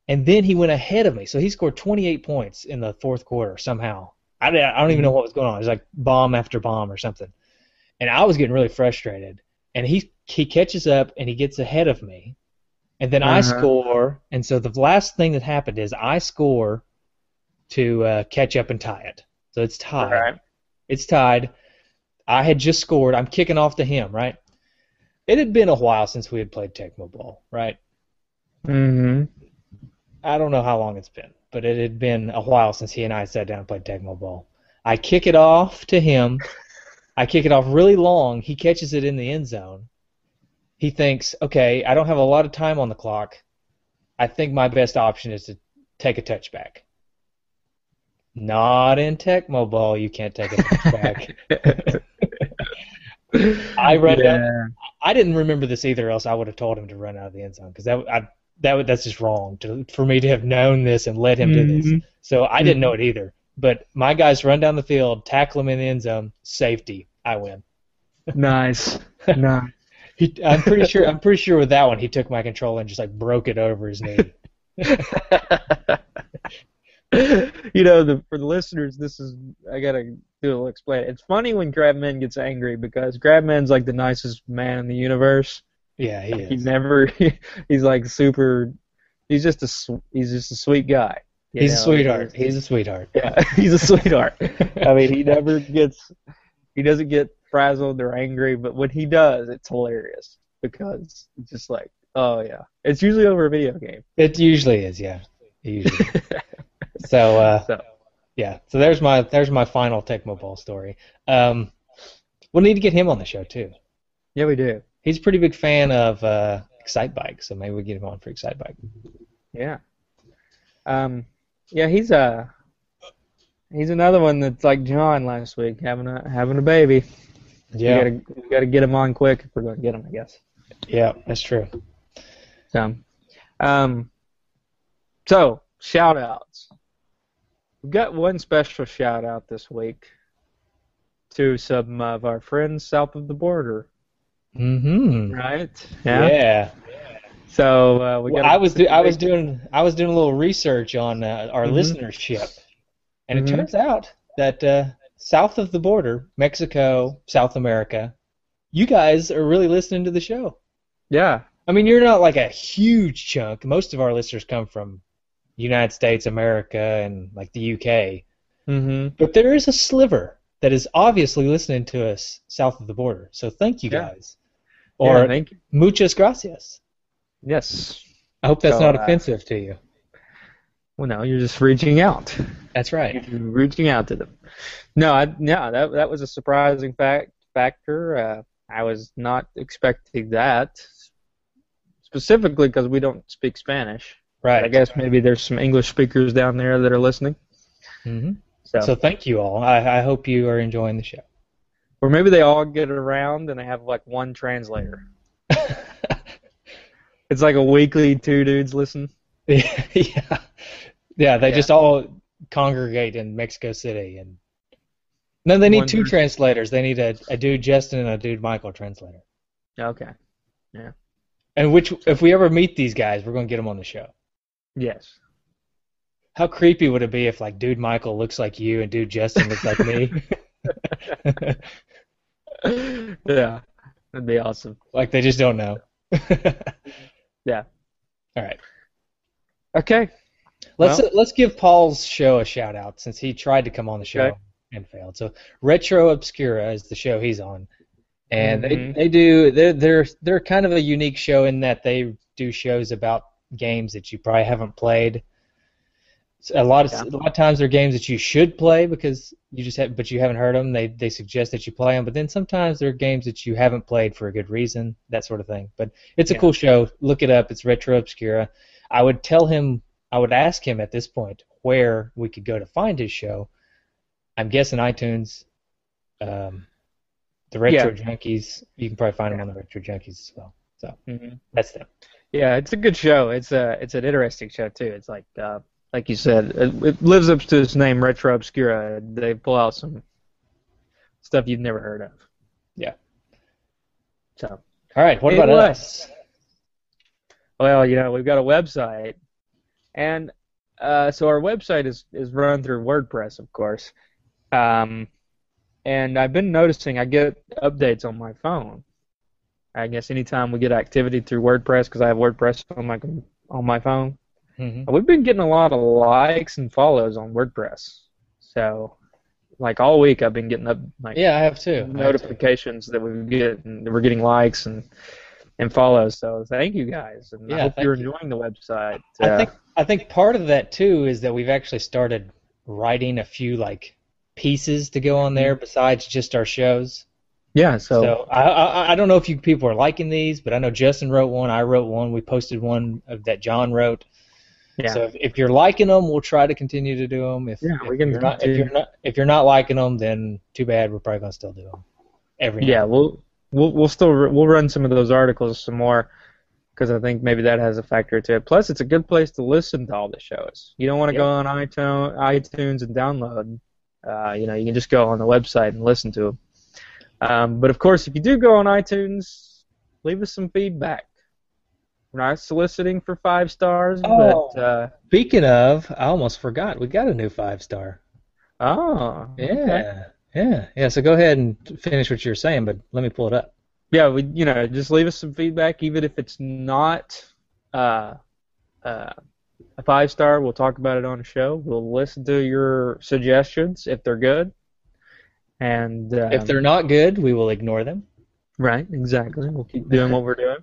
and then he went ahead of me. So he scored 28 points in the fourth quarter somehow. I, don't- I don't even know what was going on. It was like bomb after bomb or something, and I was getting really frustrated. And he he catches up and he gets ahead of me, and then I Uh-huh. score. And so the last thing that happened is I score to uh, catch up and tie it. So it's tied. Right. It's tied. I had just scored. I'm kicking off to him, right? It had been a while since we had played Tecmo Bowl, right? Mhm. I don't know how long it's been, but it had been a while since he and I sat down and played Tecmo Bowl. I kick it off to him. I kick it off really long. He catches it in the end zone. He thinks, okay, I don't have a lot of time on the clock. I think my best option is to take a touchback. Not in Tecmo Bowl, you can't take a touchback. I down. Yeah. I didn't remember this either, else I would have told him to run out of the end zone because that I, that would- that's just wrong to, for me to have known this and let him do this. Mhm. So I didn't know it either. But my guys run down the field, tackle him in the end zone, safety. I win. Nice. nice. He, I'm pretty sure. I'm pretty sure with that one, he took my controller and just like broke it over his knee. you know, the for the listeners, this is I gotta do a little explain. It's funny when Grabman gets angry because Grabman's like the nicest man in the universe. Yeah, he He is. never, he's like super. He's just a he's just a sweet guy. He's a sweetheart. He's a sweetheart. Yeah, he's a sweetheart. I mean, he never gets, he doesn't get frazzled or angry, but when he does, it's hilarious because it's just like, oh yeah, it's usually over a video game. It usually is. Yeah, usually. So, uh, So. yeah. So there's my there's my final Tecmo Bowl story. Um, we'll need to get him on the show too. Yeah, we do. He's a pretty big fan of uh, Excitebike, so maybe we get him on for Excitebike. Yeah. Um, yeah, he's uh he's another one that's like John last week, having a having a baby. Yeah, We gotta we gotta get him on quick if we're gonna get him, I guess. yeah, that's true. So, um, so shout outs. We've got one special shout out this week to some of our friends south of the border, Mm-hmm. right? Yeah. So uh, we Well, got. I was do, I was doing I was doing a little research on uh, our Mhm. listenership, and Mhm. it turns out that uh, south of the border, Mexico, South America, you guys are really listening to the show. Yeah. I mean, you're not like a huge chunk. Most of our listeners come from United States, America, and like the UK. Mm-hmm. But there is a sliver that is obviously listening to us south of the border. So thank you Yeah. guys. Or yeah, thank you. muchas gracias. Yes. I hope that's So, not uh, offensive to you. Well, no, you're just reaching out. That's right. You're reaching out to them. No, I, yeah, that that was a surprising fact factor. Uh, I was not expecting that, specifically because we don't speak Spanish. Right. I guess maybe there's some English speakers down there that are listening. hmm So, So thank you all. I, I hope you are enjoying the show. or maybe they all get around and they have like one translator. It's like a weekly two dudes listen. yeah, yeah. They Yeah. just all congregate in Mexico City, and no, they need One two person. translators. They need a, a dude Justin and a dude Michael translator. Okay. Yeah. And which, if we ever meet these guys, we're gonna get them on the show. Yes. How creepy would it be if like dude Michael looks like you and dude Justin looks like me? yeah, that'd be awesome. like they just don't know. Yeah. All right. Okay. Let's Well- let's give Paul's show a shout out since he tried to come on the show Okay. and failed. So Retro Obscura is the show he's on, and Mhm. they they do they're they're they're kind of a unique show in that they do shows about games that you probably haven't played. A lot of Yeah. a lot of times they're games that you should play because you just have, but you haven't heard them. They they suggest that you play them, but then sometimes they're games that you haven't played for a good reason, that sort of thing. But it's a Yeah. cool show. Look it up. It's Retro Obscura. I would tell him, I would ask him at this point where we could go to find his show. I'm guessing iTunes, um, the Retro Junkies. You can probably find him on the Retro Junkies as well. So hmm that's them. Yeah, it's a good show. It's a it's an interesting show too. It's like uh, like you said, it, it lives up to its name, Retro Obscura. They pull out some stuff you've never heard of. Yeah. So, All right. What about us? well, you know, we've got a website, and uh, so our website is is run through WordPress, of course. Um, and I've been noticing I get updates on my phone. I guess anytime we get activity through WordPress, because I have WordPress on my on my phone, hmm we've been getting a lot of likes and follows on WordPress. So, like all week, I've been getting up like Yeah, I have too. I have too. notifications that we get and we're getting likes and and follows. So thank you guys, and I hope you're you. enjoying the website. I Uh, think I think part of that too is that we've actually started writing a few like pieces to go on there besides just our shows. Yeah. So, So I, I I don't know if you people are liking these, but I know Justin wrote one, I wrote one, we posted one of that John wrote. yeah, So if, if you're liking them, we'll try to continue to do them. If, Yeah, if we can you're not, if you're not if you're not liking them, then too bad. We're probably gonna still do them every yeah, we'll we'll we'll still we'll run some of those articles some more because I think maybe that has a factor to it. Plus, it's a good place to listen to all the shows. You don't want to go on iTunes iTunes and download. Uh, you know, you can just go on the website and listen to them. Um, but of course, if you do go on iTunes, leave us some feedback. We're not soliciting for five stars, Oh. but uh, Speaking of, I almost forgot. We got a new five star. oh, Yeah, okay. yeah, yeah. So go ahead and finish what you're saying, but let me pull it up. yeah, we you know just leave us some feedback, even if it's not uh, uh, a five star. We'll talk about it on the show. We'll listen to your suggestions if they're good, and um, if they're not good, we will ignore them. right, exactly, we'll keep doing what we're doing.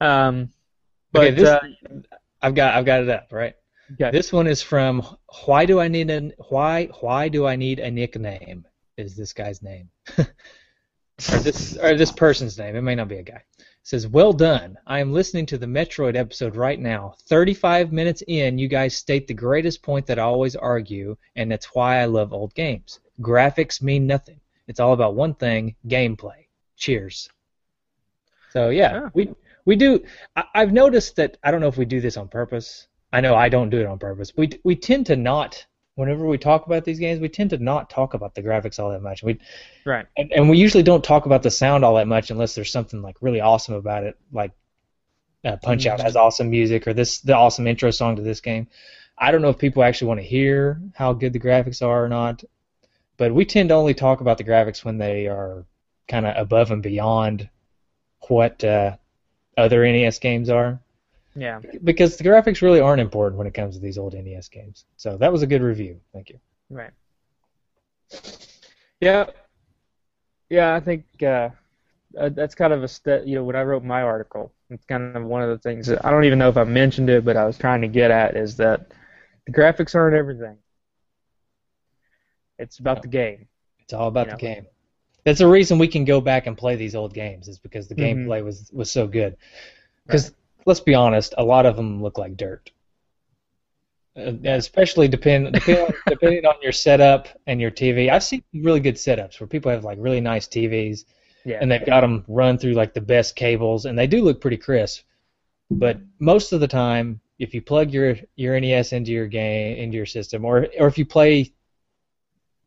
Um, but Okay, this- uh, I've got I've got it up right. okay. This one is from Why do I need a why why do I need a nickname? Is this guy's name? or this or this person's name? It may not be a guy. It says, "Well done. I am listening to the Metroid episode right now. 35 minutes in, you guys state the greatest point that I always argue, and that's why I love old games. Graphics mean nothing. It's all about one thing: gameplay. Cheers." So yeah, Yeah. we we do. I, I've noticed that I don't know if we do this on purpose, I know I don't do it on purpose. We we tend to not whenever we talk about these games, we tend to not talk about the graphics all that much. We Right. and, and we usually don't talk about the sound all that much unless there's something like really awesome about it, like uh, Punch Out has awesome music or this the awesome intro song to this game. I don't know if people actually want to hear how good the graphics are or not, but we tend to only talk about the graphics when they are kind of above and beyond what uh, other NES games are Yeah. because the graphics really aren't important when it comes to these old NES games. So that was a good review. Thank you. Right. Yeah. Yeah, I think uh, uh, that's kind of a step. You know, when I wrote my article, it's kind of one of the things that I don't even know if I mentioned it, but I was trying to get at is that the graphics aren't everything. It's about the game. It's all about Yeah. the game. That's the reason we can go back and play these old games is because the Mhm. gameplay was was so good. Because let's be honest, a lot of them look like dirt. Uh, especially depend depend, depending on your setup and your TV. I've seen really good setups where people have like really nice TVs Yeah. and they've got them run through like the best cables and they do look pretty crisp. But most of the time, if you plug your your NES into your game into your system, or or if you play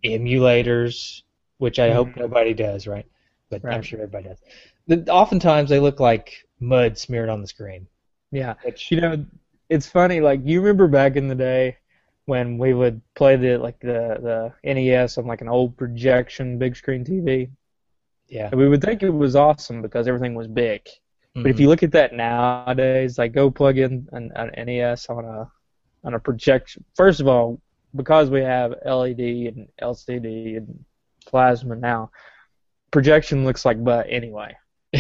emulators, which I hope Mhm. nobody does, right? But I'm sure everybody does. The, oftentimes they look like mud smeared on the screen. Yeah. Which You know, it's funny. Like you remember back in the day when we would play the like the the NES on like an old projection big screen TV. yeah, And we would think it was awesome because everything was big. But if Mhm. you look at that nowadays, like go plug in an, an NES on a on a projection. First of all, because we have LED and LCD and plasma now, projection looks like butt anyway.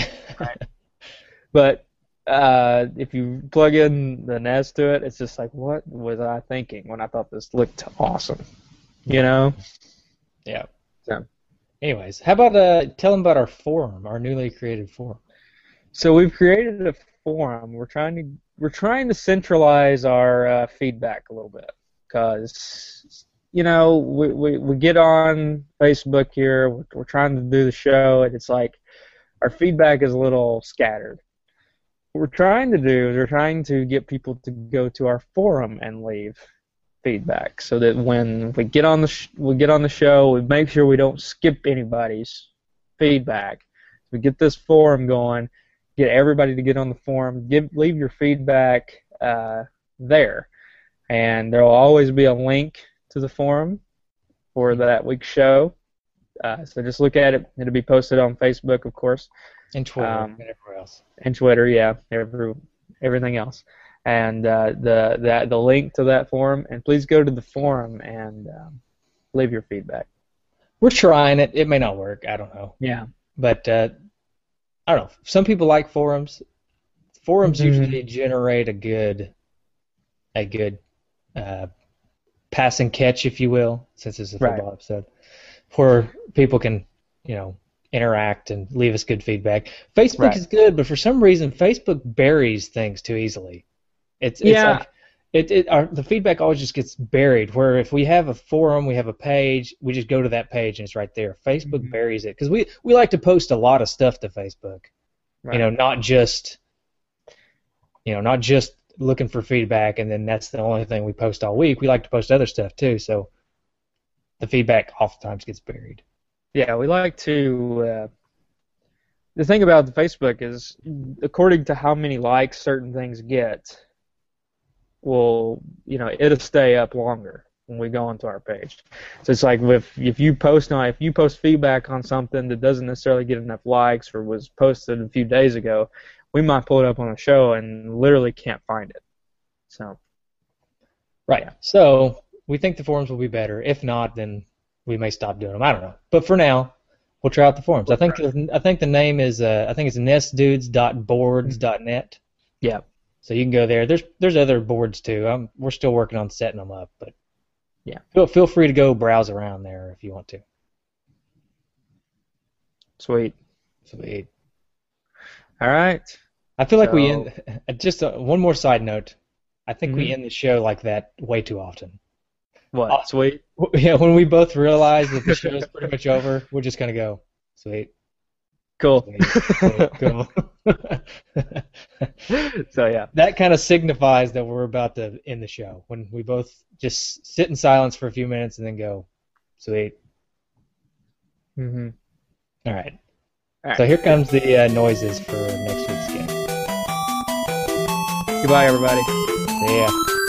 But uh, if you plug in the NES to it, it's just like, what was I thinking when I thought this looked awesome? You know? yeah. So- Anyways, how about uh, tell them about our forum, our newly created forum? So we've created a forum. We're trying to we're trying to centralize our uh, feedback a little bit because you know we, we we get on Facebook here. We're, trying to do the show, and it's like our feedback is a little scattered. What we're trying to do is we're trying to get people to go to our forum and leave feedback, so that when we get on the sh- we get on the show, we make sure we don't skip anybody's feedback. We get this forum going get everybody to get on the forum, give leave your feedback uh, there, and there will always be a link to the forum for that week's show. Uh, so just look at it. It'll be posted on Facebook, of course, And Twitter Um, and everywhere else. and Twitter. Yeah, every everything else, and uh, the the the link to that forum. And please go to the forum and um, leave your feedback. We're trying it. It may not work. I don't know. Yeah. But uh, I don't know. Some people like forums. Forums Mhm. usually generate a good, a good uh, pass and catch, if you will, since it's a Right. football episode, where people can, you know, interact and leave us good feedback. Facebook Right. is good, but for some reason, Facebook buries things too easily. It's, it's Yeah. like it, it our, the feedback always just gets buried. Where if we have a forum, we have a page, we just go to that page and it's right there. Facebook Mhm. buries it because we we like to post a lot of stuff to Facebook. Right. You know, not just you know, not just looking for feedback and then that's the only thing we post all week. We like to post other stuff too. So the feedback oftentimes gets buried. Yeah, we like to. Uh, the thing about Facebook is, according to how many likes certain things get, will you know it'll stay up longer when we go onto our page. So it's like if if you post on if you post feedback on something that doesn't necessarily get enough likes or was posted a few days ago, we might pull it up on a show and literally can't find it. So Right. So we think the forums will be better. If not, then we may stop doing them. I don't know. But for now, we'll try out the forums. I think I think the name is uh, I think it's nestdudes.boards.net. yeah, So you can go there. There's there's other boards too. Um, we're still working on setting them up, but Yeah. feel feel free to go browse around there if you want to. sweet. Sweet. All right. I feel like we end. Just uh, one more side note. I think we Mhm. end the show like that way too often. What? Uh, sweet. Yeah, when we both realize that the show is pretty much over, we're just gonna go. Sweet. Cool. cool. so yeah. that kind of signifies that we're about to end the show when we both just sit in silence for a few minutes and then go, sweet. hmm All right. All right. So here comes the uh, noises for next week's game. Goodbye, everybody. Yeah.